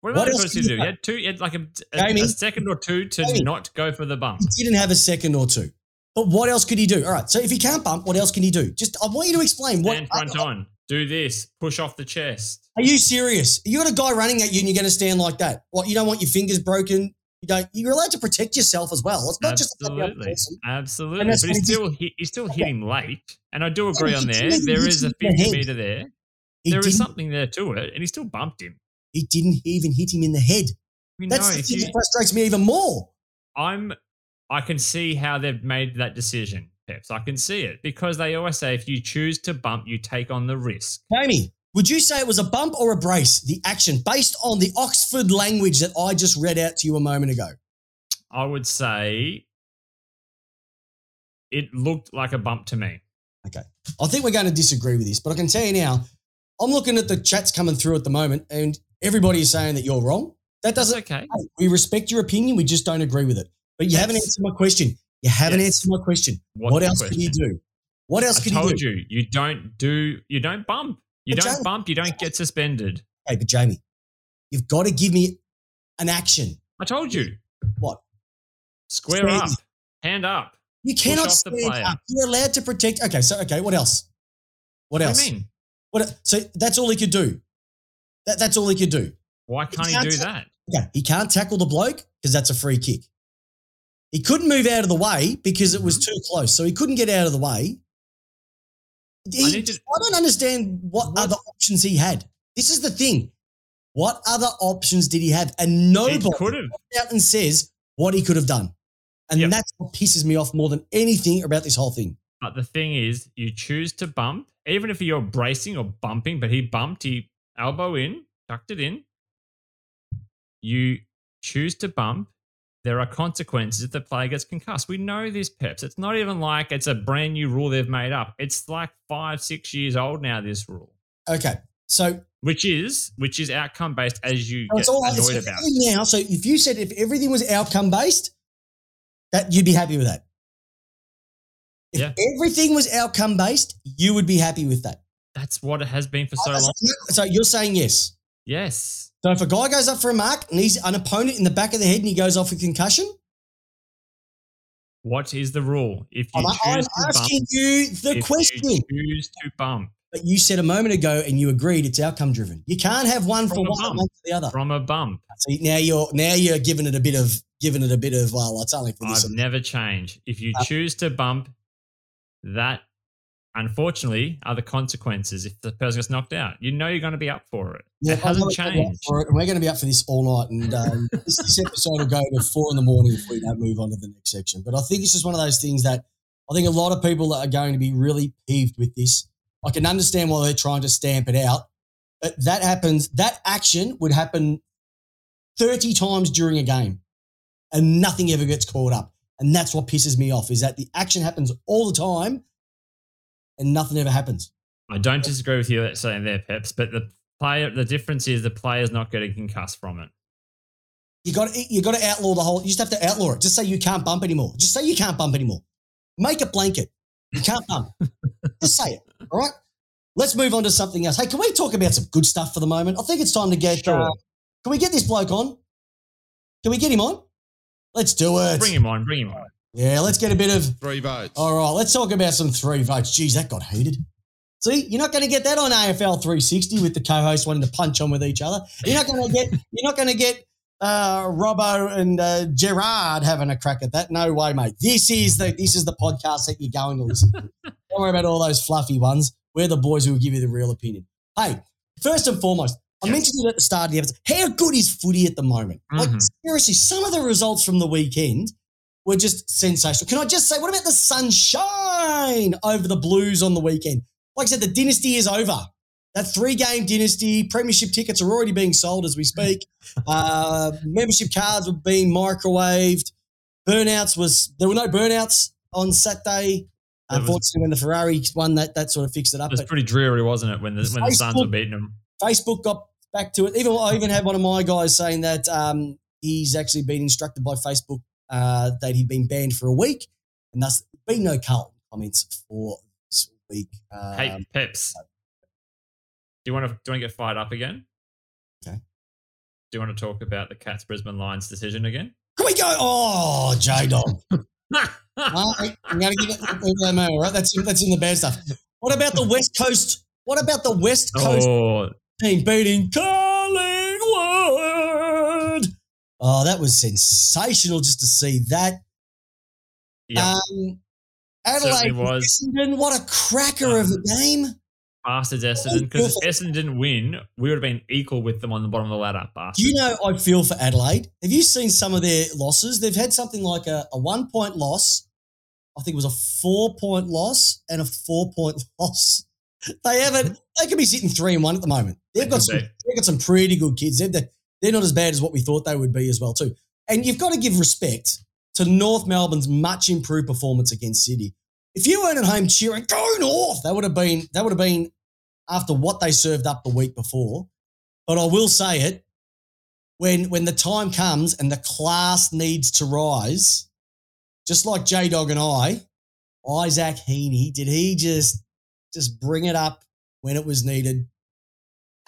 What What about else did you do? You had two. You had like a, a, a second or two to Jamie? not go for the bump. He didn't have a second or two. But what else could he do? All right. So if he can't bump, what else can he do? Just I want you to explain what. Stand front on. Do this. Push off the chest. Are you serious? You got a guy running at you and you're going to stand like that? What? You don't want your fingers broken? You don't. You're allowed to protect yourself as well. It's not just the other Absolutely, absolutely. But that's he he did. still hit, he him late, and I do agree he on there. There is a fifty meter there. He There is something there to it, and he still bumped him. He didn't even hit him in the head. Mean, That's no, the thing you, that frustrates me even more. I'm, I can see how they've made that decision, Peps. I can see it because they always say if you choose to bump, you take on the risk. Jamie, would you say it was a bump or a brace? The action based on the Oxford language that I just read out to you a moment ago. I would say it looked like a bump to me. Okay. I think we're going to disagree with this, but I can tell you now, I'm looking at the chats coming through at the moment, and everybody is saying that you're wrong. That doesn't. okay. Hey, we respect your opinion. We just don't agree with it. But you haven't answered my question. You haven't Yes. answered my question. What's what else could he question? do? What else I he told do? you, you don't do, you don't bump. You But don't Jamie- bump. You don't get suspended. Hey, but Jamie, you've got to give me an action. I told you. What? Square Square. up, hand up. You cannot stand up. You're allowed to protect. Okay, so okay, what else? What What else? do you mean? What? So that's all he could do. That, that's all he could do. Why can't he can't do ta- that? Yeah, he can't tackle the bloke because that's a free kick. He couldn't move out of the way because it was mm-hmm. too close, so he couldn't get out of the way. He- I I, don't understand what, What? other options he had. This is the thing. What other options did he have? And nobody comes out and says what he could have done. And Yep. that's what pisses me off more than anything about this whole thing. But the thing is, you choose to bump, even if you're bracing or bumping, but he bumped, he elbow in, tucked it in. You choose to bump. There are consequences if the player gets concussed. We know this, Peps. It's not even like it's a brand new rule they've made up. It's like five, six years old now, this rule. Okay, so Which is which is outcome based as you get it's all it's annoyed about. everything now. So if you said if everything was outcome based, that you'd be happy with that. If Yeah. everything was outcome based, you would be happy with that. That's what it has been for so long. So you're saying yes. Yes. So if a guy goes up for a mark and he's an opponent in the back of the head and he goes off with concussion, What is the rule? If you I'm, I'm choose to bump, asking you the if question. you choose to bump But you said a moment ago and you agreed it's outcome driven. You can't have one From for one bump. and one for the other. from a bump, See, now you're now you're giving it a bit of giving it a bit of well, it's only for this. I've never changed. If you Uh, choose to bump, that unfortunately are the consequences. If the person gets knocked out, you know you're going to be up for it. Yeah, it hasn't gonna go up changed. for it, we're going to be up for this all night. And um, this, this episode will go to four in the morning if we don't move on to the next section. But I think it's just one of those things that I think a lot of people are going to be really peeved with this. I can understand why they're trying to stamp it out, but that happens. That action would happen thirty times during a game, and nothing ever gets caught up. And that's what pisses me off: is that the action happens all the time, and nothing ever happens. I don't disagree with you saying there, Peps, but the player, the difference is the player's not getting concussed from it. You got you got to outlaw the whole. You just have to outlaw it. Just say you can't bump anymore. Just say you can't bump anymore. Make a blanket. You can't bump. just say it. All right. Let's move on to something else. Hey, can we talk about some good stuff for the moment? I think it's time to get. Sure. Uh, can we get this bloke on? Can we get him on? Let's do it. Bring him on, bring him on. Yeah, let's get a bit of. Three votes. All right, let's talk about some three votes. Geez, that got heated. See, you're not going to get that on AFL 360 with the co-hosts wanting to punch on with each other. You're not going to get. You're not going to get uh, Robbo and uh, Gerard having a crack at that. No way, mate. This is the this is the podcast that you're going to listen to. Don't worry about all those fluffy ones. We're the boys who will give you the real opinion. Hey, first and foremost, I Yes. mentioned it at the start of the episode. How good is footy at the moment? Like Mhm. seriously, some of the results from the weekend were just sensational. Can I just say, what about the sunshine over the Blues on the weekend? Like I said, the dynasty is over. that three game dynasty. Premiership tickets are already being sold as we speak. Uh, membership cards were being microwaved. Burnouts was there were no burnouts on Saturday. That was- Unfortunately, when the Ferrari won, that that sort of fixed it up. It was But pretty dreary, wasn't it, when the when the Suns were beating them? Facebook got back to it. Even I even had one of my guys saying that um, he's actually been instructed by Facebook uh, that he'd been banned for a week, and thus been no Carlton comments for this week. Um, hey, Peps. Do you want to do you want to get fired up again? Okay. Do you want to talk about the Cats Brisbane Lions decision again? can we go? Oh, J Dog. I'm going to give it a moment, right? That's that's in the bad stuff. What about the West Coast? What about the West Coast oh, team beating? Oh, that was sensational just to see that. yeah, Um, Adelaide, was. Essendon, what a cracker of a game! bastards Essendon. Because if Essendon didn't win, we would have been equal with them on the bottom of the ladder. Do you know I feel for Adelaide? Have you seen some of their losses? They've had something like a, a one point loss. I think it was a four point loss and a four point loss. They haven't. They could be sitting three and one at the moment. They've got some. They've got some pretty good kids. They're the- they're not as bad as what we thought they would be as well too. And you've got to give respect to North Melbourne's much improved performance against City. If you weren't at home cheering, go North, that would have been that would have been after what they served up the week before. But I will say it when when the time comes and the class needs to rise, just like J Dog and I, Isaac Heeney, did he just just bring it up when it was needed?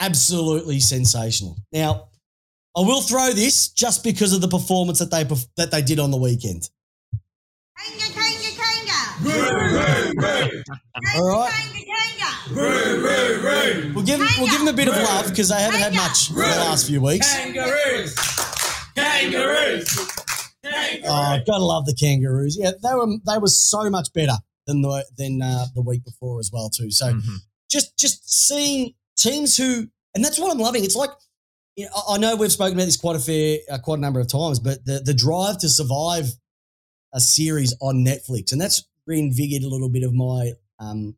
Absolutely sensational. Now, I will throw this just because of the performance that they that they did on the weekend. Kanga, kanga, kanga. All right. Kanga, kanga. We'll give them, we'll give them a bit of love because they haven't had much for the last few weeks. Kangaroos! Kangaroos! Oh, gotta love the Kangaroos. Yeah, they were they were so much better than the than uh, the week before as well too. So Mhm. just just seeing teams who, and that's what I'm loving. It's like, you know, I I know we've spoken about this quite a fair, uh, quite a number of times, but the the drive to survive a series on Netflix, and that's reinvigorated a little bit of my, um,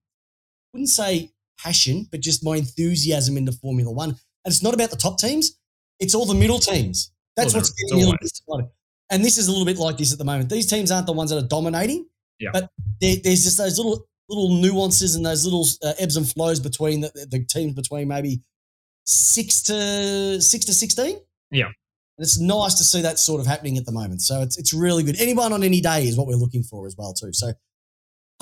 wouldn't say passion, but just my enthusiasm into Formula One. And it's not about the top teams; it's all the middle teams. That's Well, what's getting me a little it's bit excited. And this is a little bit like this at the moment. These teams aren't the ones that are dominating, Yeah. but there's just those little little nuances and those little uh, ebbs and flows between the, the teams between maybe six to six to sixteen. Yeah. and it's nice to see that sort of happening at the moment. So it's it's really good. Anyone on any day is what we're looking for as well too. So,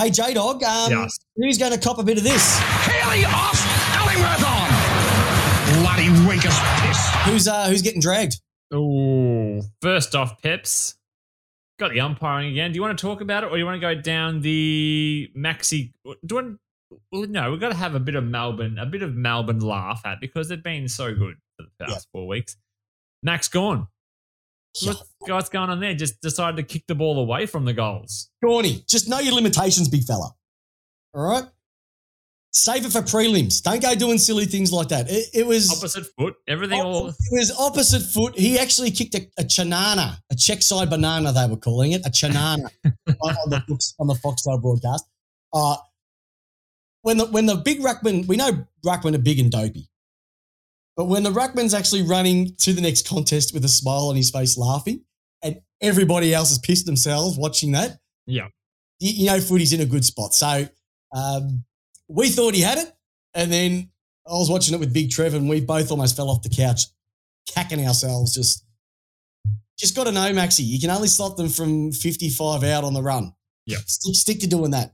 hey J Dog, um, Yes. who's going to cop a bit of this? Haley off Ellingworth on! Bloody winker's piss! Who's uh who's getting dragged? Oh, First off, Pips. Got the umpiring again. Do you want to talk about it or do you want to go down the maxi? Do you want, well, no, we've got to have a bit of Melbourne, a bit of Melbourne laugh at because they've been so good for the past four weeks. Max Gawn. What's, what's going on there? Just decided to kick the ball away from the goals. Shawnee, just know your limitations, big fella. All right. Save it for prelims. Don't go doing silly things like that. It, it was Opposite foot, everything all. It was opposite foot. He actually kicked a, a chanana, a check side banana. They were calling it a chanana on, on the on the Foxtel broadcast. Uh, when the when the big ruckman, we know ruckman are big and dopey, but when the ruckman's actually running to the next contest with a smile on his face, laughing, and everybody else has pissed themselves watching that, Yeah. you, you know, footy's in a good spot. So um, we thought he had it, and then I was watching it with Big Trev, and we both almost fell off the couch, cacking ourselves. Just, just got to know, Maxi, you can only stop them from fifty-five out on the run. Yeah. stick, stick to doing that.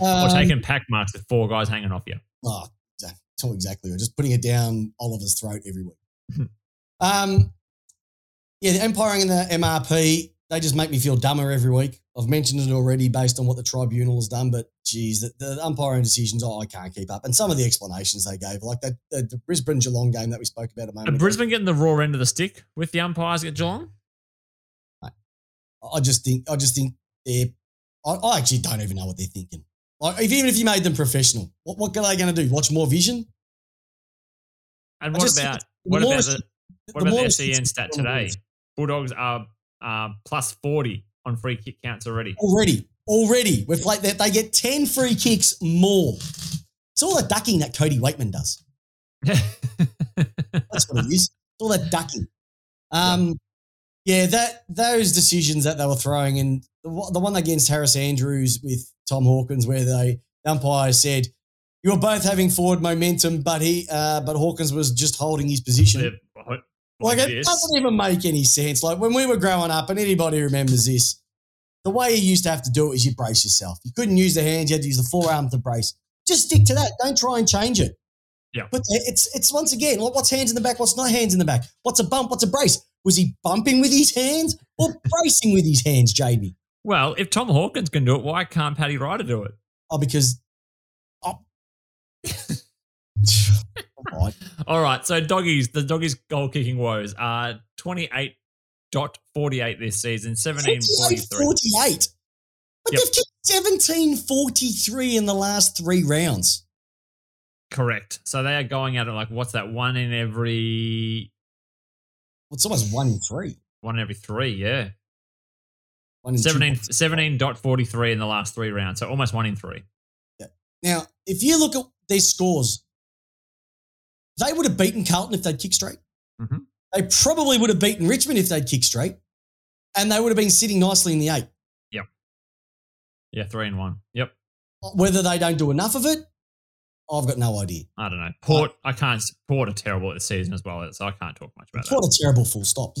Or Um, taking pack marks with four guys hanging off you. Oh, exactly. Exactly. Or just putting it down Oliver's throat every week. um, yeah, the umpiring and the MRP, they just make me feel dumber every week. I've mentioned it already based on what the tribunal has done, but geez, the, the umpiring decisions, oh, I can't keep up. And some of the explanations they gave, like that, the, the Brisbane Geelong game that we spoke about a moment Are ago. Brisbane getting the raw end of the stick with the umpires at Geelong? I just think, I just think they're, I, I actually don't even know what they're thinking. Like, if, even if you made them professional, what, what are they going to do? Watch more vision? And what just about the what about the what the about the SEN stat today? Bulldogs are uh, plus forty on free kick counts already. already. Already, we've played that. They get ten free kicks more. It's all the ducking that Cody Weightman does. That's what it is. It's all that ducking. Um, yeah, that those decisions that they were throwing, and the, the one against Harris Andrews with Tom Hawkins, where they the umpire said you were both having forward momentum, but he uh, but Hawkins was just holding his position. Yeah, Like like it doesn't even make any sense. Like when we were growing up, and anybody remembers this, the way you used to have to do it is you brace yourself. You couldn't use the hands; you had to use the forearm to brace. Just stick to that. Don't try and change it. Yeah. But it's it's once again, like what's hands in the back? What's not hands in the back? What's a bump? What's a brace? Was he bumping with his hands or bracing with his hands, JB? Well, if Tom Hawkins can do it, why can't Paddy Ryder do it? Oh, because. Oh. All right. All right, so doggies, the doggies goal kicking woes are 28.48 this season, 17.43. 48. But Yep. they've kicked 1743 in the last three rounds. Correct. So they are going at it like what's that? One in every It's almost one in three. one in every three, yeah. One in two 17 17.43 in the last three rounds. So almost one in three. Yeah. Now, if you look at their scores, they would have beaten Carlton if they'd kicked straight. Mhm. They probably would have beaten Richmond if they'd kicked straight. And they would have been sitting nicely in the eight. Yeah, three and one. Yep. Whether they don't do enough of it, I've got no idea. I don't know. Port, I can't. Port are terrible at the season as well, so I can't talk much about that. What a terrible full stop.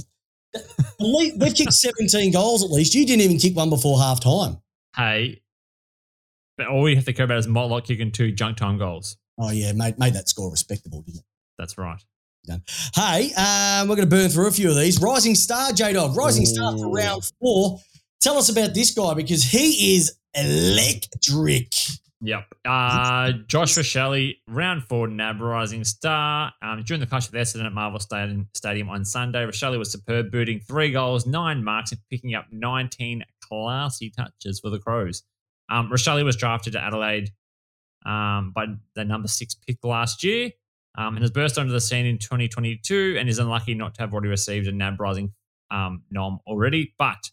They've kicked 17 goals at least. You didn't even kick one before half time. Hey, but all we have to care about is Motlop kicking two junk time goals. Oh, yeah, made, made that score respectable, didn't it? That's right. Hey, um, we're going to burn through a few of these. Rising Star, J Dog. Rising Star for round four. Tell us about this guy because he is electric. Yep. Uh, Josh Rachele, round four, NAB Rising Star. Um, during the clash with Essendon at Marvel Stadium, on Sunday, Rachele was superb, booting three goals, nine marks, and picking up 19 classy touches for the Crows. Um, Rachele was drafted to Adelaide um, by the number six pick last year um, and has burst onto the scene in 2022 and is unlucky not to have already received a NAB Rising um, nom already. But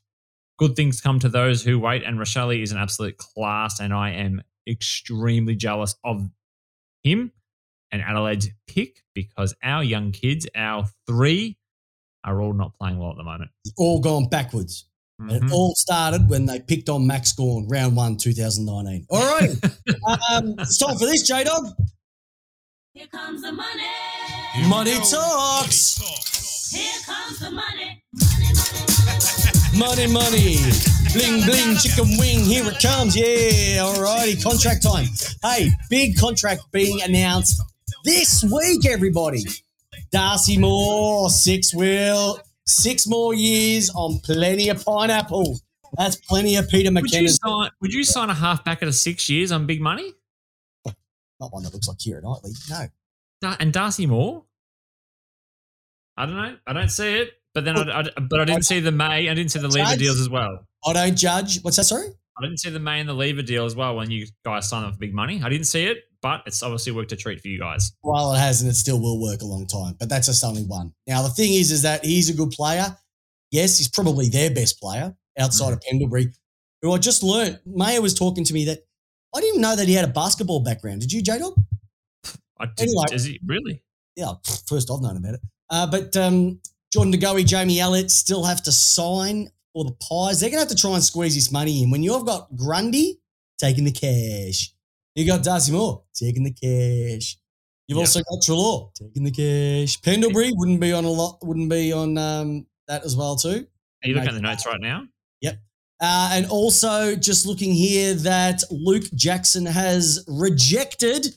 good things come to those who wait, and Rachele is an absolute class, and I am extremely jealous of him and Adelaide's pick because our young kids, our three, are all not playing well at the moment. All gone backwards. And Mhm. it all started when they picked on Max Gawn, round one, 2019. All right. um, it's time for this, J Dog. Here comes the money. Money talks. Here comes the money. Money, money. Bling, bling, chicken wing. Here it comes. Yeah. alrighty. Contract time. Hey, big contract being announced this week, everybody. Darcy Moore, six wheel, six more years on plenty of pineapple. That's plenty of Peter Would you sign? Would you sign a halfback at a six years on big money? Not one that looks like Keira Knightley. No. Da- and Darcy Moore? I don't know. I don't see it. But then, I, I- but I didn't see the May. I didn't see the Lever deals as well. I don't judge. What's that, sorry? I didn't see the May and the Lever deal as well when you guys signed up for big money. I didn't see it, but it's obviously worked a treat for you guys. Well, it has, and it still will work a long time. But that's just only one. Now, the thing is, is that he's a good player. Yes, he's probably their best player outside of Pendlebury, who I just learned. Mayer was talking to me that I didn't know that he had a basketball background. Did you, J Dog? Anyway. is it really? Yeah, first I've known about it. Uh, but um, Jordan De Goey, Jamie Elliott still have to sign for the Pies. They're going to have to try and squeeze this money in. When you've got Grundy taking the cash, you got Darcy Moore taking the cash. You've Yeah. also got Treloar taking the cash. Pendlebury wouldn't be on a lot. Wouldn't be on um, that as well too. Are you looking at the notes right now? Yep. Uh, and also, just looking here, that Luke Jackson has rejected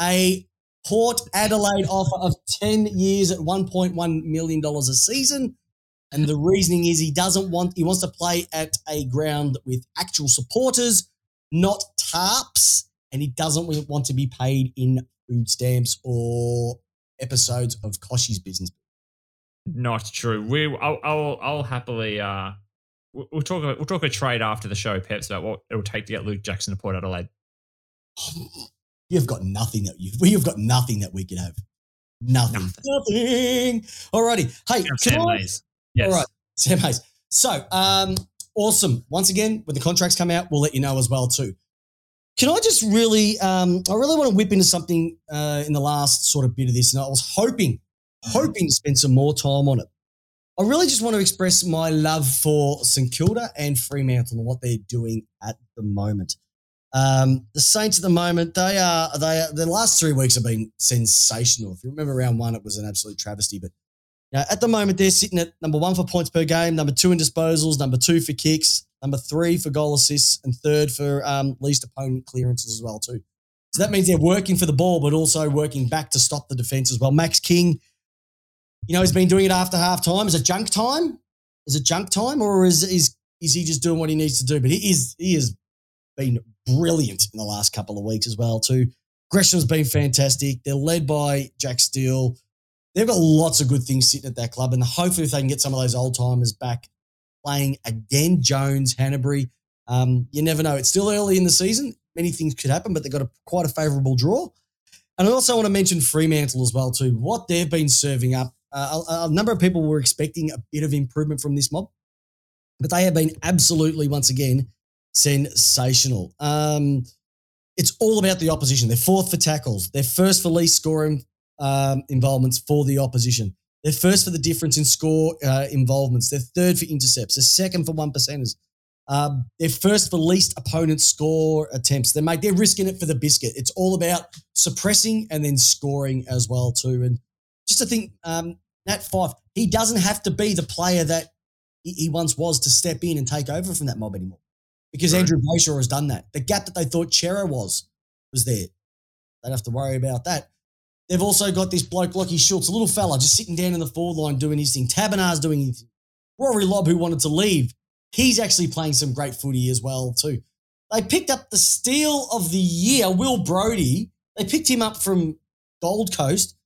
a Port Adelaide offer of 10 years at $1.1 million a season. And the reasoning is he doesn't want, he wants to play at a ground with actual supporters, not tarps. And he doesn't want to be paid in food stamps or episodes of Koshi's business. Not true. We, I'll, I'll, I'll happily. Uh, we'll talk. We'll talk a trade after the show, Peps, about what it'll take to get Luke Jackson to Port Adelaide. You've got nothing that you we've got nothing that we could have. Nothing. Nothing. Alrighty. Hey, can I- Mays. Yes. All right, Sam Hayes. So, um, awesome. Once again, when the contracts come out, we'll let you know as well too. Can I just really, um, I really want to whip into something uh, in the last sort of bit of this, and I was hoping, hoping to spend some more time on it. I really just want to express my love for St Kilda and Fremantle and what they're doing at the moment. Um, the Saints at the moment, they are they are, the last three weeks have been sensational. If you remember round one, it was an absolute travesty. But know, at the moment, they're sitting at number one for points per game, number two in disposals, number two for kicks, number three for goal assists, and third for um, least opponent clearances as well too. So that means they're working for the ball, but also working back to stop the defense as well. Max King, you know, he's been doing it after half time. Is it junk time? Is it junk time, or is is is he just doing what he needs to do? But he is he has been brilliant in the last couple of weeks as well too. Gresham's been fantastic. They're led by Jack Steele. They've got lots of good things sitting at that club, and hopefully, if they can get some of those old timers back playing again, Jones, Hannebery, um, you never know. It's still early in the season. Many things could happen, but they've got a, quite a favourable draw. And I also want to mention Fremantle as well too. What they've been serving up. Uh, a, a number of people were expecting a bit of improvement from this mob, but they have been absolutely once again sensational. Um, it's all about the opposition. They're fourth for tackles. They're first for least scoring um, involvements for the opposition. They're first for the difference in score uh, involvements. They're third for intercepts. They're second for one percenters. Um, they're first for least opponent score attempts. They make they're risking it for the biscuit. It's all about suppressing and then scoring as well too. And just to think, um, Nat Fyfe, he doesn't have to be the player that he, he once was to step in and take over from that mob anymore because Right. Andrew Brayshaw has done that. The gap that they thought Cerra was was there. They don't have to worry about that. They've also got this bloke, Lachie Schultz, a little fella, just sitting down in the forward line doing his thing. Taberner's doing his thing. Rory Lobb, who wanted to leave, he's actually playing some great footy as well, too. They picked up the steal of the year, Will Brodie. They picked him up from Gold Coast.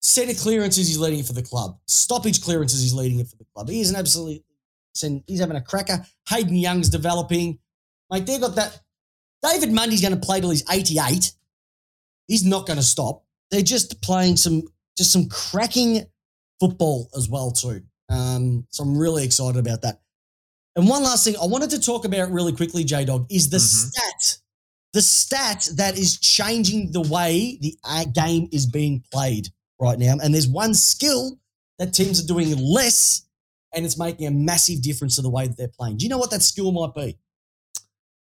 Set of clearances, he's leading it for the club. Stoppage clearances, he's leading it for the club. He is an absolute, he's having a cracker. Hayden Young's developing. Like, they've got that. David Mundy's going to play till he's 88. He's not going to stop. They're just playing some, just some cracking football as well, too. Um, so I'm really excited about that. And one last thing I wanted to talk about really quickly, J Dog, is the Mhm. stat, the stat that is changing the way the uh, game is being played right now. And there's one skill that teams are doing less, and it's making a massive difference to the way that they're playing. Do you know what that skill might be?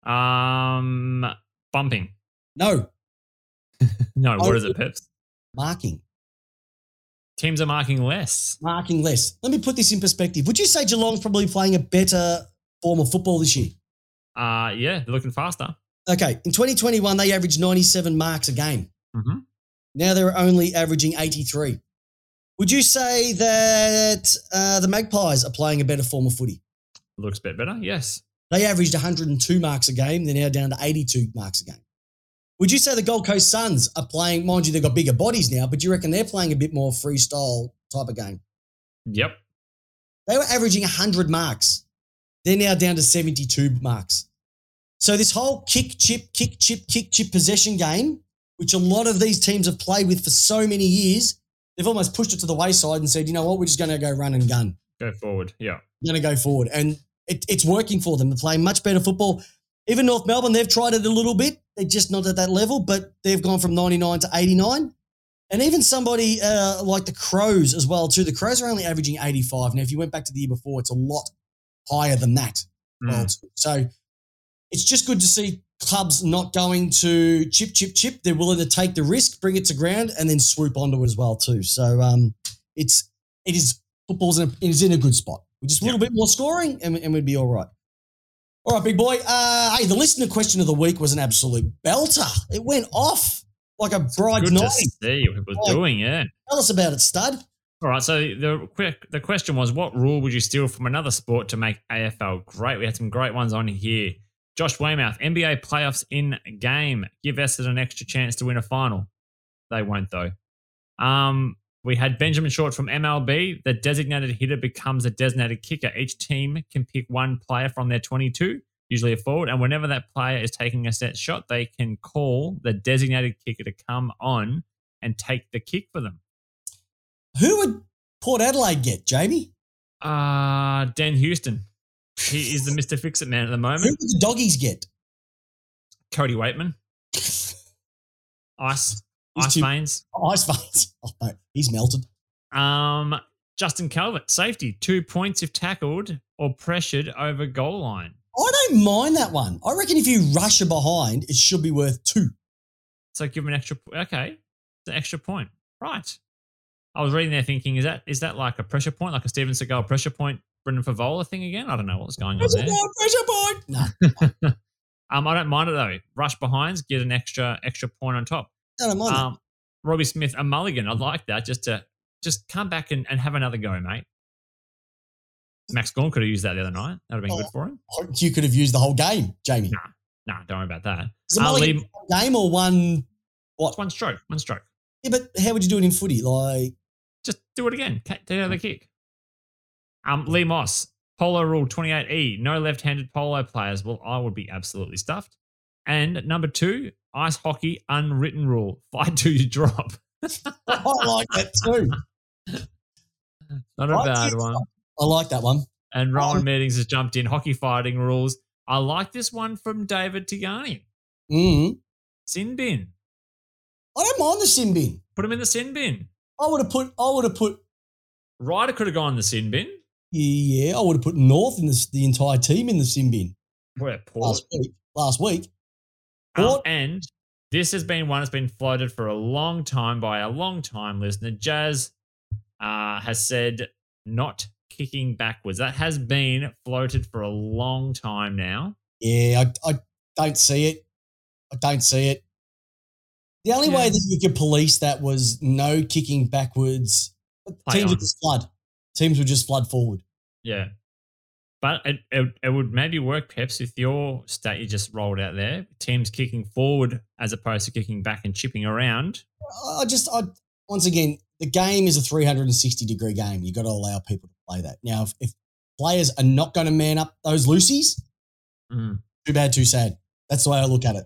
Um, bumping. No, No, Oh, what is it, Pips? marking. Teams are marking less. Marking less. Let me put this in perspective. Would you say Geelong's probably playing a better form of football this year? Uh, yeah, they're looking faster. Okay, in 2021, they averaged 97 marks a game. Mm-hmm. Now they're only averaging 83. Would you say that uh, the Magpies are playing a better form of footy? Looks a bit better. Yes. They averaged 102 marks a game. They're now down to 82 marks a game. Would you say the Gold Coast Suns are playing, mind you, they've got bigger bodies now, but do you reckon they're playing a bit more freestyle type of game? Yep. They were averaging 100 marks. They're now down to 72 marks. So this whole kick, chip, kick, chip, kick, chip possession game, which a lot of these teams have played with for so many years, they've almost pushed it to the wayside and said, you know what, we're just going to go run and gun. Go forward. Yeah. Going to go forward. And it, it's working for them. They're playing much better football. Even North Melbourne, they've tried it a little bit. They're just not at that level, but they've gone from 99 to 89. And even somebody uh, like the Crows as well, too. The Crows are only averaging 85. Now, if you went back to the year before, it's a lot higher than that. Mm. So it's just good to see clubs not going to chip, chip, chip. They're willing to take the risk, bring it to ground, and then swoop onto it as well, too. So um, it's it is football's in a, it is in a good spot. Just a little bit more scoring, and, and we'd be all right. All right, big boy. Uh, hey, the listener question of the week was an absolute belter. It went off like a bride's Good to night. see what people are doing. Yeah. Tell us about it, stud. All right. So the quick the question was, what rule would you steal from another sport to make AFL great? We had some great ones on here. Josh Weymouth, NBA playoffs in game. Give Essendon an extra chance to win a final. They won't though. Um, we had Benjamin Short from MLB. The designated hitter becomes a designated kicker. Each team can pick one player from their 22, usually a forward, and whenever that player is taking a set shot, they can call the designated kicker to come on and take the kick for them. Who would Port Adelaide get, Jamie? Uh, Dan Houston. He is the Mr. Fix It man at the moment. Who would the doggies get? Cody Weightman. Ice, ice veins. Ice veins. Oh, mate, he's melted. Um, Justin Calvert, safety, two points if tackled or pressured over goal line. I don't mind that one. I reckon if you rush her behind, it should be worth two. So give him an extra. Okay, it's an extra point, right? I was reading there thinking, is that is that like a pressure point, like a Steven Seagal pressure point, Brendan Fevola thing again? I don't know what's going on there. point, pressure point. No, Um, I don't mind it though. Rush behinds, get an extra extra point on top. I don't mind that. Um, Robbie Smith, a mulligan. I like that. Just to just come back and, and have another go, mate. Max Gawn could have used that the other night. That would have been good for him. You could have used the whole game, Jamie. No. Nah, don't worry about that. Is Uh, Lee- one game or one? What? One stroke, one stroke. Yeah, but how would you do it in footy? Like, Just do it again. Take another kick. Um, Lee Moss, Polo Rule 28E, no left-handed polo players. Well, I would be absolutely stuffed. And number two, ice hockey unwritten rule: fight till you drop. I like that too. Not a bad one. I like that one. And Rowan Um, Meetings has jumped in. Hockey fighting rules. I like this one from David Tigani. Mm. Sin bin. I don't mind the sin bin. Put him in the sin bin. I would have put. I would have put. Ryder could have gone in the sin bin. Yeah, I would have put North in this, the entire team in the sin bin Where last week. Last week. Um, and this has been one that's been floated for a long time by a long time listener. Jazz uh, has said not kicking backwards. That has been floated for a long time now. Yeah, I, I don't see it. I don't see it. The only way that you could police that was no kicking backwards. Play Teams on. would just flood. Teams would just flood forward. Yeah. But it, it, it would maybe work, perhaps with your stat you just rolled out there. Teams kicking forward as opposed to kicking back and chipping around. I just, I once again, the game is a 360 degree game. You've got to allow people to play that. Now, if, if players are not going to man up those loosies, Mm. too bad, too sad. That's the way I look at it.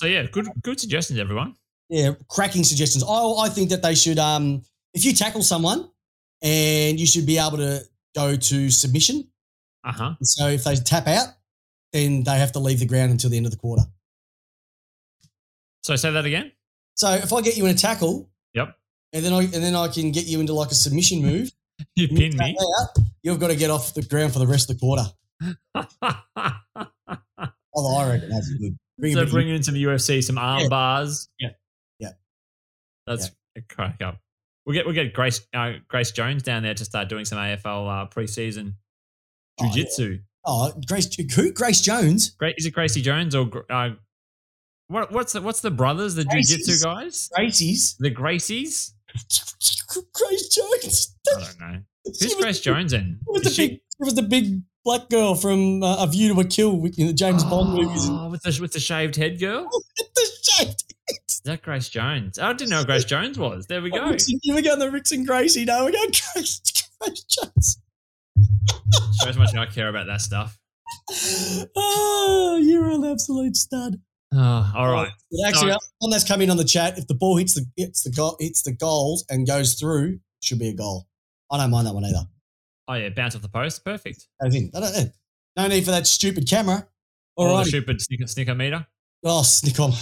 So yeah, good good suggestions, everyone. Yeah, cracking suggestions. I, I think that they should, um, if you tackle someone, and you should be able to go to submission. Uh huh. And so if they tap out, then they have to leave the ground until the end of the quarter. So say that again. So if I get you in a tackle, Yep. and then I and then I can get you into like a submission move, You pin me. out, you've got to get off the ground for the rest of the quarter. oh, I reckon that's good. Bring so bringing in some UFC, some arm Yeah. bars. Yeah. Yeah. That's a crack up. We'll get we'll get Grace uh, Grace Jones down there to start doing some AFL uh, preseason yeah. Jiu-jitsu. oh, Grace who? Grace Jones. Great, is it Gracie Jones or uh, what? What's the what's the brothers, the Gracie's. jiu-jitsu guys, Gracie's. the Gracies? Grace Jones. I don't know. Who's Grace Jones in? It was, the she- big, it was the big black girl from uh, A View to a Kill in the James Bond movies. Oh, with the with the shaved head girl. the shaved. head. Is that Grace Jones? I didn't know who Grace Jones was. There we go. Ricks and- Here we go, the Rickson Gracie. No, we go Grace, Grace Jones. Shows how much I care about that stuff. Oh, you're an absolute stud. Oh, all right. But actually, So- one that's come in on the chat. If the ball hits the hits the goal, hits the goals and goes through, should be a goal. I don't mind that one either. Oh yeah, bounce off the post. Perfect. Goes in. I don't, eh, no need for that stupid camera. All Or stupid snicker, snicker meter. Oh, snick on.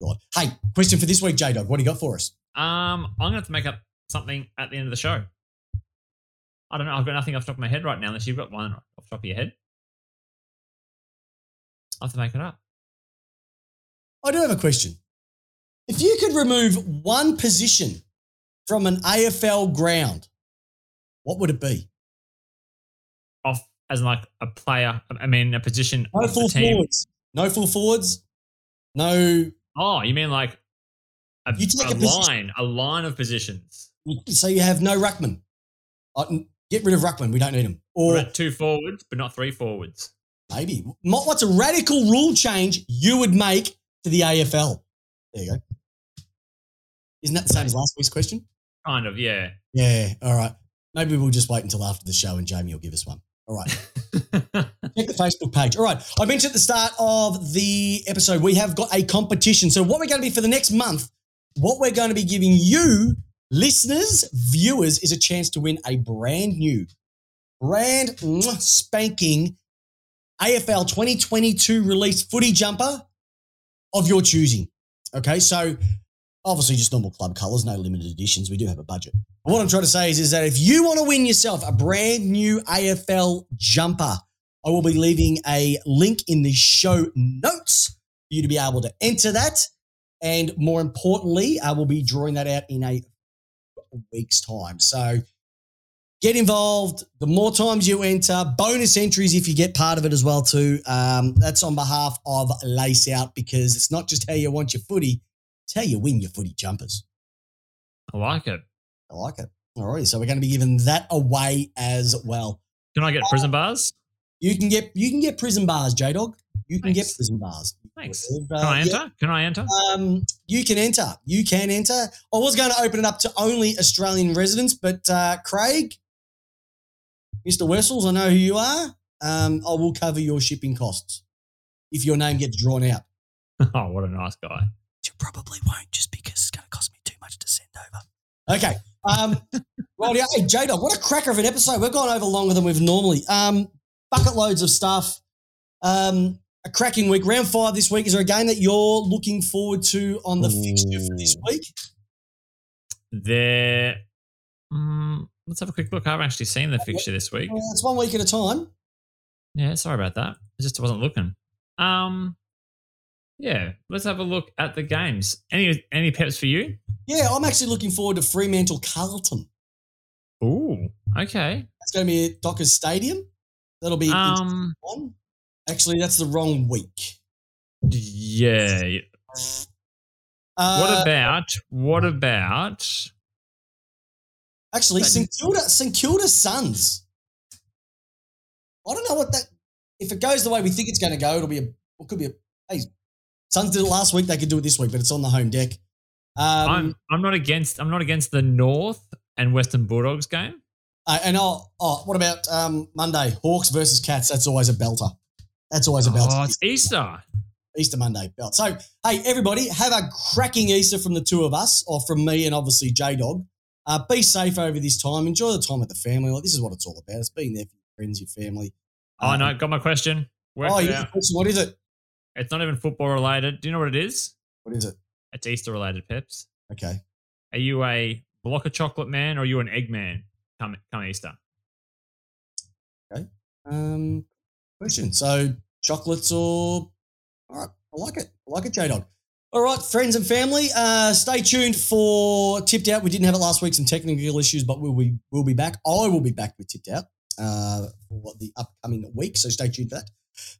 God. Hey, question for this week, J Dog. What do you got for us? Um, I'm gonna have to make up something at the end of the show. I don't know. I've got nothing off the top of my head right now, unless you've got one off the top of your head. I'll have to make it up. I do have a question. If you could remove one position from an AFL ground, what would it be? Off as like a player. I mean, a position No full team. forwards. No full forwards. No. Oh, you mean like a, You take a a line, a line of positions. So you have no ruckman. Get rid of ruckman. We don't need him. Or at two forwards, but not three forwards. maybe what's a radical rule change you would make to the AFL? There you go. Isn't that the same as last week's question? Kind of, yeah. Yeah. All right. Maybe we'll just wait until after the show and Jamie will give us one. All right. Check the Facebook page. All right. I mentioned at the start of the episode, we have got a competition. So, what we're going to be for the next month, what we're going to be giving you, listeners, viewers, is a chance to win a brand new, brand spanking AFL 2022 release footy jumper of your choosing. Okay, so obviously just normal club colours, no limited editions. We do have a budget. But what I'm trying to say is, is that if you want to win yourself a brand new AFL jumper, I will be leaving a link in the show notes for you to be able to enter that. And more importantly, I will be drawing that out in a week's time. So get involved. The more times you enter, bonus entries if you get part of it as well too. Um, that's on behalf of Lace Out because it's not just how you want your footy, it's how you win your footy jumpers. I like it. I like it. All right, so we're going to be giving that away as well. Can I get prison bars? You can get you can get prison bars, J Dog. You can get prison bars. Thanks. Uh, Can I yeah, enter? Can I enter? um, you can enter. You can enter. I was going to open it up to only Australian residents, but uh, Craig, Mr. Wessels, I know who you are. Um, I will cover your shipping costs if your name gets drawn out. Oh, what a nice guy. You probably won't, just because it's going to cost me too much to send over. Okay. Um, right, yeah, hey, J Dog, what a cracker of an episode. We've gone over longer than we've normally. Um, bucket loads of stuff. Um, a cracking week. Round five this week. Is there a game that you're looking forward to on the fixture for this week? There. Mm, let's have a quick look. I haven't actually seen the fixture this week. Uh, it's one week at a time. Yeah, sorry about that. I just wasn't looking. Um, yeah, let's have a look at the games. Any any peps for you? Yeah, I'm actually looking forward to Fremantle Carlton. Ooh, okay. It's going to be at Dockers Stadium. That'll be Um, one. Actually, that's the wrong week. yeah. Uh, What about what about? Actually, St Kilda, St Kilda Suns. I don't know what that. If it goes the way we think it's going to go, it'll be a. It could be a. Hey, Suns did it last week. They could do it this week, but it's on the home deck. Um, I'm I'm not against I'm not against the North and Western Bulldogs game. uh, and oh, oh, what about um, Monday? Hawks versus Cats. That's always a belter. That's always a belter. Oh, it's Easter. Easter Monday belt. So, hey, everybody, have a cracking Easter from the two of us, or from me and obviously J Dog. Uh, be safe over this time. Enjoy the time with the family. Like this is what it's all about. It's being there for your friends, your family. Oh Um, no, got my question. Worked Oh, yeah. out. What is it? It's not even football related. Do you know what it is? What is it? It's Easter related, Peps. Okay. Are you a block of chocolate man or are you an egg man come come Easter? Okay. Um, question. So, chocolates or all right? I like it. I like it, J Dog. All right, friends and family, uh, stay tuned for Tipped Out. We didn't have it last week, some technical issues, but we'll be, we'll be back. I will be back with Tipped Out uh, for the upcoming week, so stay tuned for that.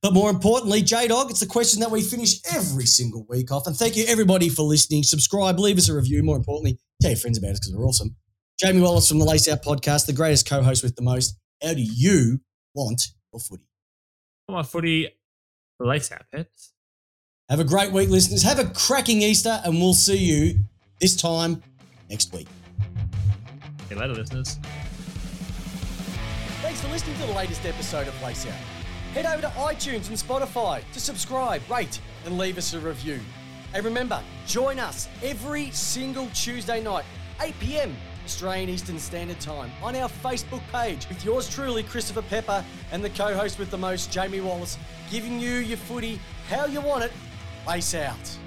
But more importantly, J Dog, it's the question that we finish every single week off. And thank you, everybody, for listening. Subscribe, leave us a review. More importantly, tell your friends about us because we're awesome. Jamie Wallace from the Lace Out Podcast, the greatest co host with the most. How do you want your footy? My footy relates out, Peps. Have a great week, listeners. Have a cracking Easter, and we'll see you this time next week. See you later, listeners. Thanks for listening to the latest episode of Lace Out. Head over to iTunes and Spotify to subscribe, rate, and leave us a review. And remember, join us every single Tuesday night, 8 p.m. Australian Eastern Standard Time, on our Facebook page with yours truly, Christopher Pepper, and the co host with the most, Jamie Wallace, giving you your footy how you want it. Lace out.